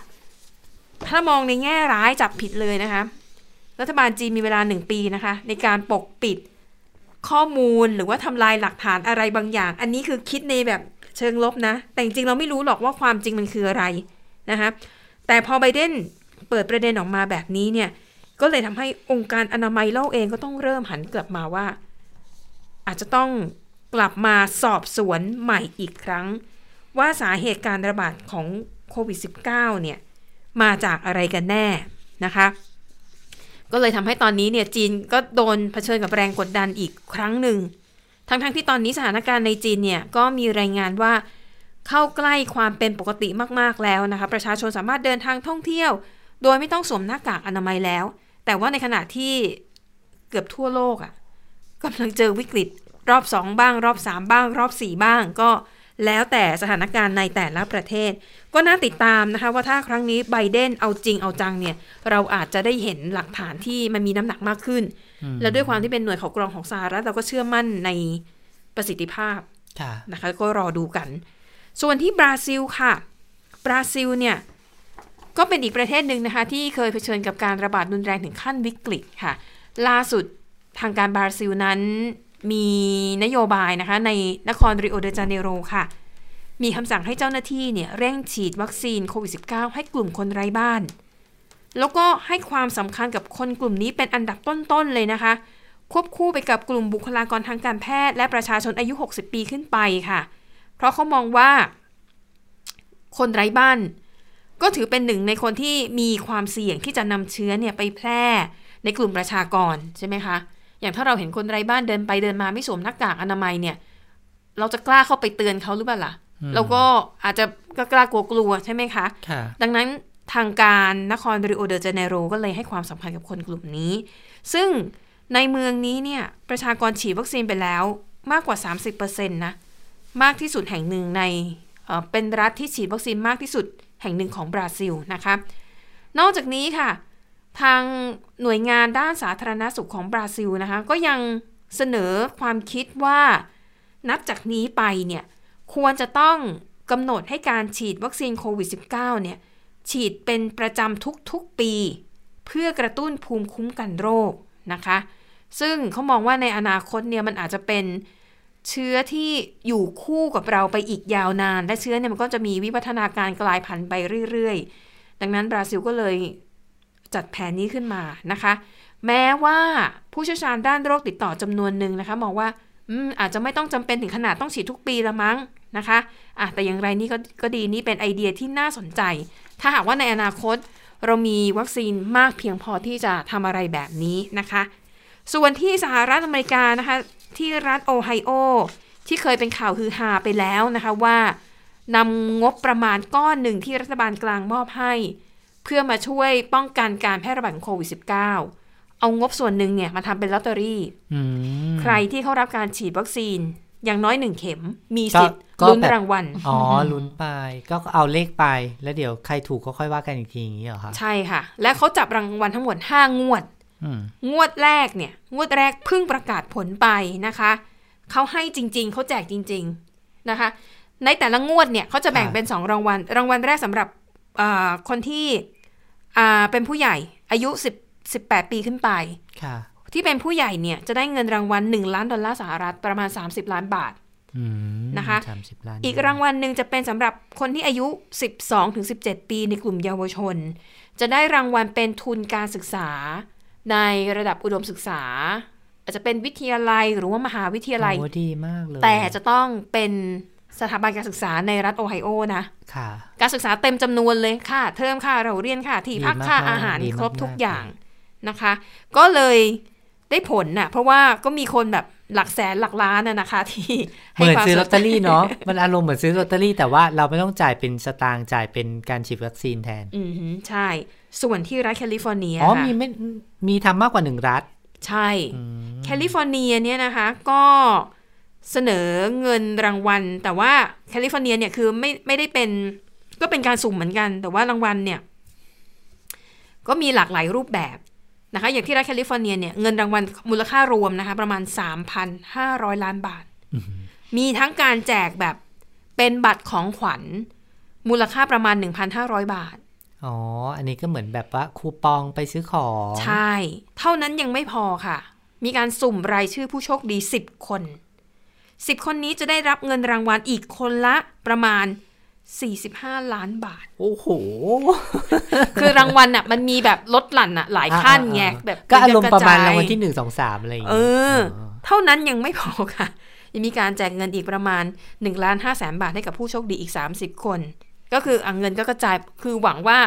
ถ้ามองในแง่ร้ายจับผิดเลยนะคะ รัฐบาลจีนมีเวลาหนึ่งปีนะคะ ในการปกปิดข้อมูลหรือว่าทำลายหลักฐานอะไรบางอย่าง อันนี้คือคิดในแบบเชิงลบนะ แต่จริงเราไม่รู้หรอกว่าความจริงมันคืออะไรนะคะแต่พอไบเดนเปิดประเด็นออกมาแบบนี้เนี่ย ก็เลยทำให้องค์การอนามัยโลกเองก็ต้องเริ่มหันกลับมาว่า อาจจะต้องกลับมาสอบสวนใหม่อีกครั้ง ว่าสาเหตุการระบาดของโควิด -19 เนี่ย มาจากอะไรกันแน่นะคะ ก็เลยทำให้ตอนนี้เนี่ยจีนก็โดนเผชิญกับแรงกดดันอีกครั้งหนึ่ง ทั้งๆที่ตอนนี้สถานการณ์ในจีนเนี่ยก็มีรายงานว่าเข้าใกล้ความเป็นปกติมากๆแล้วนะคะ ประชาชนสามารถเดินทางท่องเที่ยว โดยไม่ต้องสวมหน้ากากอนามัยแล้ว แต่ว่าในขณะที่เกือบทั่วโลกอะ่ะกำลังเจอวิกฤตรอบสองบ้าง รอบสามบ้าง รอบสี่บ้าง ก็ แล้วแต่สถานการณ์ในแต่ละประเทศ ก็น่าติดตามนะคะว่าถ้าครั้งนี้ไบเดนเอาจริงเอาจังเนี่ย เราอาจจะได้เห็นหลักฐานที่มันมีน้ำหนักมากขึ้น และด้วยความที่เป็นหน่วยข่าวกรองของสหรัฐเราก็เชื่อมั่นในประสิทธิภาพค่ะนะคะก็รอดูกัน ส่วนที่บราซิลค่ะ บราซิลเนี่ยก็เป็นอีกประเทศหนึ่งนะคะ ที่เคยเผชิญกับการระบาดรุนแรงถึงขั้นวิกฤตค่ะ ล่าสุดทางการบราซิลนั้น มีนโยบายนะคะในนครริโอเดจาเนโรค่ะ มีคำสั่งให้เจ้าหน้าที่เนี่ยเร่งฉีดวัคซีนโควิด -19 ให้กลุ่มคนไร้บ้าน แล้วก็ให้ความสำคัญกับคนกลุ่มนี้เป็นอันดับต้นๆเลยนะคะ ควบคู่ไปกับกลุ่มบุคลากรทางการแพทย์ และประชาชนอายุ 60 ปีขึ้นไปค่ะ เพราะเขามองว่าคนไร้บ้าน ก็ถือเป็นหนึ่งในคนที่มีความเสี่ยงที่จะนำเชื้อเนี่ยไปแพร่ในกลุ่มประชากรใช่ไหมคะ อย่างถ้าเราเห็นคนไร้บ้านเดินไปเดินมาไม่สวมหน้ากากอนามัยเนี่ย เราจะกล้าเข้าไปเตือนเขาหรือเปล่าล่ะเราก็อาจจะก็กล้ากลัวกลัวๆใช่ไหมคะค่ะดังนั้นทางการนครริโอเดจาเนโรก็เลยให้ความสำคัญกับคนกลุ่มนี้ ซึ่งในเมืองนี้เนี่ยประชากรฉีดวัคซีนไปแล้วมากกว่า 30%นะ มากที่สุดแห่งหนึ่งในเอ่อเป็นรัฐที่ฉีดวัคซีนมากที่สุดแห่งหนึ่งของบราซิลนะคะ นอกจากนี้ค่ะ ทางหน่วยงานด้านสาธารณสุขของบราซิลนะคะ ก็ยังเสนอความคิดว่านับจากนี้ไปเนี่ย ควรจะต้องกำหนดให้การฉีดวัคซีนโควิด -19 เนี่ย ฉีดเป็นประจำทุกๆปี เพื่อกระตุ้นภูมิคุ้มกันโรคนะคะ ซึ่งเขามองว่าในอนาคตเนี่ยมันอาจจะเป็นเชื้อที่อยู่คู่กับเราไปอีกยาวนาน และเชื้อเนี่ยมันก็จะมีวิวัฒนาการกลายพันธุ์ไปเรื่อยๆ ดังนั้นบราซิลก็เลย จัดแผนนี้ขึ้นมานะคะ แม้ว่าผู้เชี่ยวชาญด้านโรคติดต่อจำนวนหนึ่งนะคะมองว่าอาจจะไม่ต้องจำเป็นถึงขนาดต้องฉีดทุกปีละมั้งนะคะอะแต่อย่างไรนี่ก็ก็ดีนี่เป็นไอเดียที่น่าสนใจ ถ้าหากว่าในอนาคตเรามีวัคซีนมากเพียงพอที่จะทำอะไรแบบนี้นะคะ ส่วนที่สหรัฐอเมริกานะคะ ที่รัฐโอไฮโอที่เคยเป็นข่าวฮือฮาไปแล้วนะคะว่านำงบประมาณก้อนหนึ่งที่รัฐบาลกลางมอบให้ พื่อมาช่วยป้องกันการแพร่ระบาดของโควิด -19 เอางบส่วนหนึ่งเนี่ยมาทำเป็นลอตเตอรี่อืมใครที่เข้ารับการฉีดวัคซีนอย่างน้อยหนึ่งเข็มมีก็สิทธิ์ก็ลุ้นแบบรางวัล อ๋อ ลุ้นไป ก็เอาเลขไป แล้วเดี๋ยวใครถูกก็ค่อยว่ากันอีกทีอย่างนี้เหรอคะ ใช่ค่ะ และเขาจับรางวัลทั้งหมด5งวดอืมงวดแรกเนี่ย งวดแรกเพิ่งประกาศผลไปนะคะ เขาให้จริง ๆ เขาแจกจริง ๆนะคะ ในแต่ละงวดเนี่ยเขาจะแบ่งเป็น2รางวัล รางวัลแรกสำหรับอ่าคนที่ อ่าเป็นผู้ใหญ่อายุ10 18ปีขึ้นไปค่ะ ที่เป็นผู้ใหญ่เนี่ยจะได้เงินรางวัล1ล้านดอลลาร์สหรัฐประมาณ30ล้านบาทอืมนะคะสามสิบล้านอีกรางวัลหนึ่งจะเป็นสำหรับคนที่อายุ 12ถึง17ปีในกลุ่มเยาวชน จะได้รางวัลเป็นทุนการศึกษา ในระดับอุดมศึกษา อาจจะเป็นวิทยาลัยหรือว่ามหาวิทยาลัยโอ้ดีมากเลยแต่จะต้องเป็น สถาบันการศึกษาในรัฐโอไฮโอนะค่ะการศึกษาเต็มจำนวนเลยค่ะ เทอมค่ะ เราเรียนค่ะ ที่พักค่าดีมากๆอาหารดีครบมากๆทุกอย่างนะคะ ก็เลยได้ผลน่ะ เพราะว่าก็มีคนแบบหลักแสนหลักล้านน่ะนะคะ ที่เหมือนความซื้อลอตเตอรี่เนาะมันอารมณ์เหมือนซื้อลอตเตอรี่ แต่ว่าเราไม่ต้องจ่ายเป็นสตางค์จ่ายเป็นการฉีดวัคซีนแทน อือหือใช่ ส่วนที่รัฐแคลิฟอร์เนียอ๋อค่ะมีไม่มีทำมากกว่าหนึ่งรัฐ ใช่ แคลิฟอร์เนียเนี่ยนะคะ ก็ เสนอเงินรางวัล แต่ว่าแคลิฟอร์เนียเนี่ยคือไม่ไม่ได้เป็นก็เป็นการสุ่มเหมือนกัน แต่ว่ารางวัลเนี่ยก็มีหลากหลายรูปแบบนะคะอย่างที่รัฐแคลิฟอร์เนียเนี่ยเงินรางวัลมูลค่ารวมนะคะประมาณ 3,500 ล้านบาท มีทั้งการแจกแบบเป็นบัตรของขวัญ มูลค่าประมาณ 1,500 บาท อ๋อ อันนี้ก็เหมือนแบบว่าคูปองไปซื้อของ ใช่ เท่านั้นยังไม่พอค่ะ มีการสุ่มรายชื่อผู้โชคดี 10 คน 10 คนนี้จะได้รับเงินรางวัลอีกคนละประมาณ 45 ล้านบาท โอ้โห คือรางวัลอะมันมีแบบลดหลั่นอะหลายขั้นไงอ่าๆๆแบบก็อารมณ์ประมาณกจยรางวัลที่หนึ่งสองสามอะไรอย่างเอเงี้ยอเท่านั้นยังไม่พอค่ะ ยังมีการแจกเงินอีกประมาณ1ล้าน5แสนบาทให้กับผู้โชคดีอีก 30 คน ก็คืออะเงินก็กระจายคือหวังว่า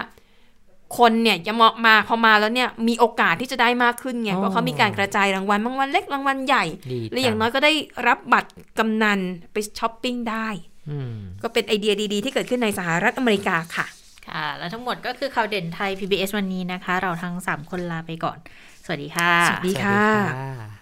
คนเนี่ยจะมามาพอมาแล้วเนี่ยมีโอกาสที่จะได้มากขึ้นไงอ๋อเพราะเขามีการกระจายรางวัลรางวัลเล็กรางวัลใหญ่ดีและอย่างน้อยก็ได้รับบัตรกำนันไปช้อปปิ้งได้อืมก็เป็นไอเดียดีๆ ที่เกิดขึ้นในสหรัฐอเมริกาค่ะ ค่ะ และทั้งหมดก็คือข่าวเด่นไทย PBS วันนี้นะคะ เราทั้ง 3 คนลาไปก่อน สวัสดีค่ะ สวัสดีค่ะสวัสดีค่ะ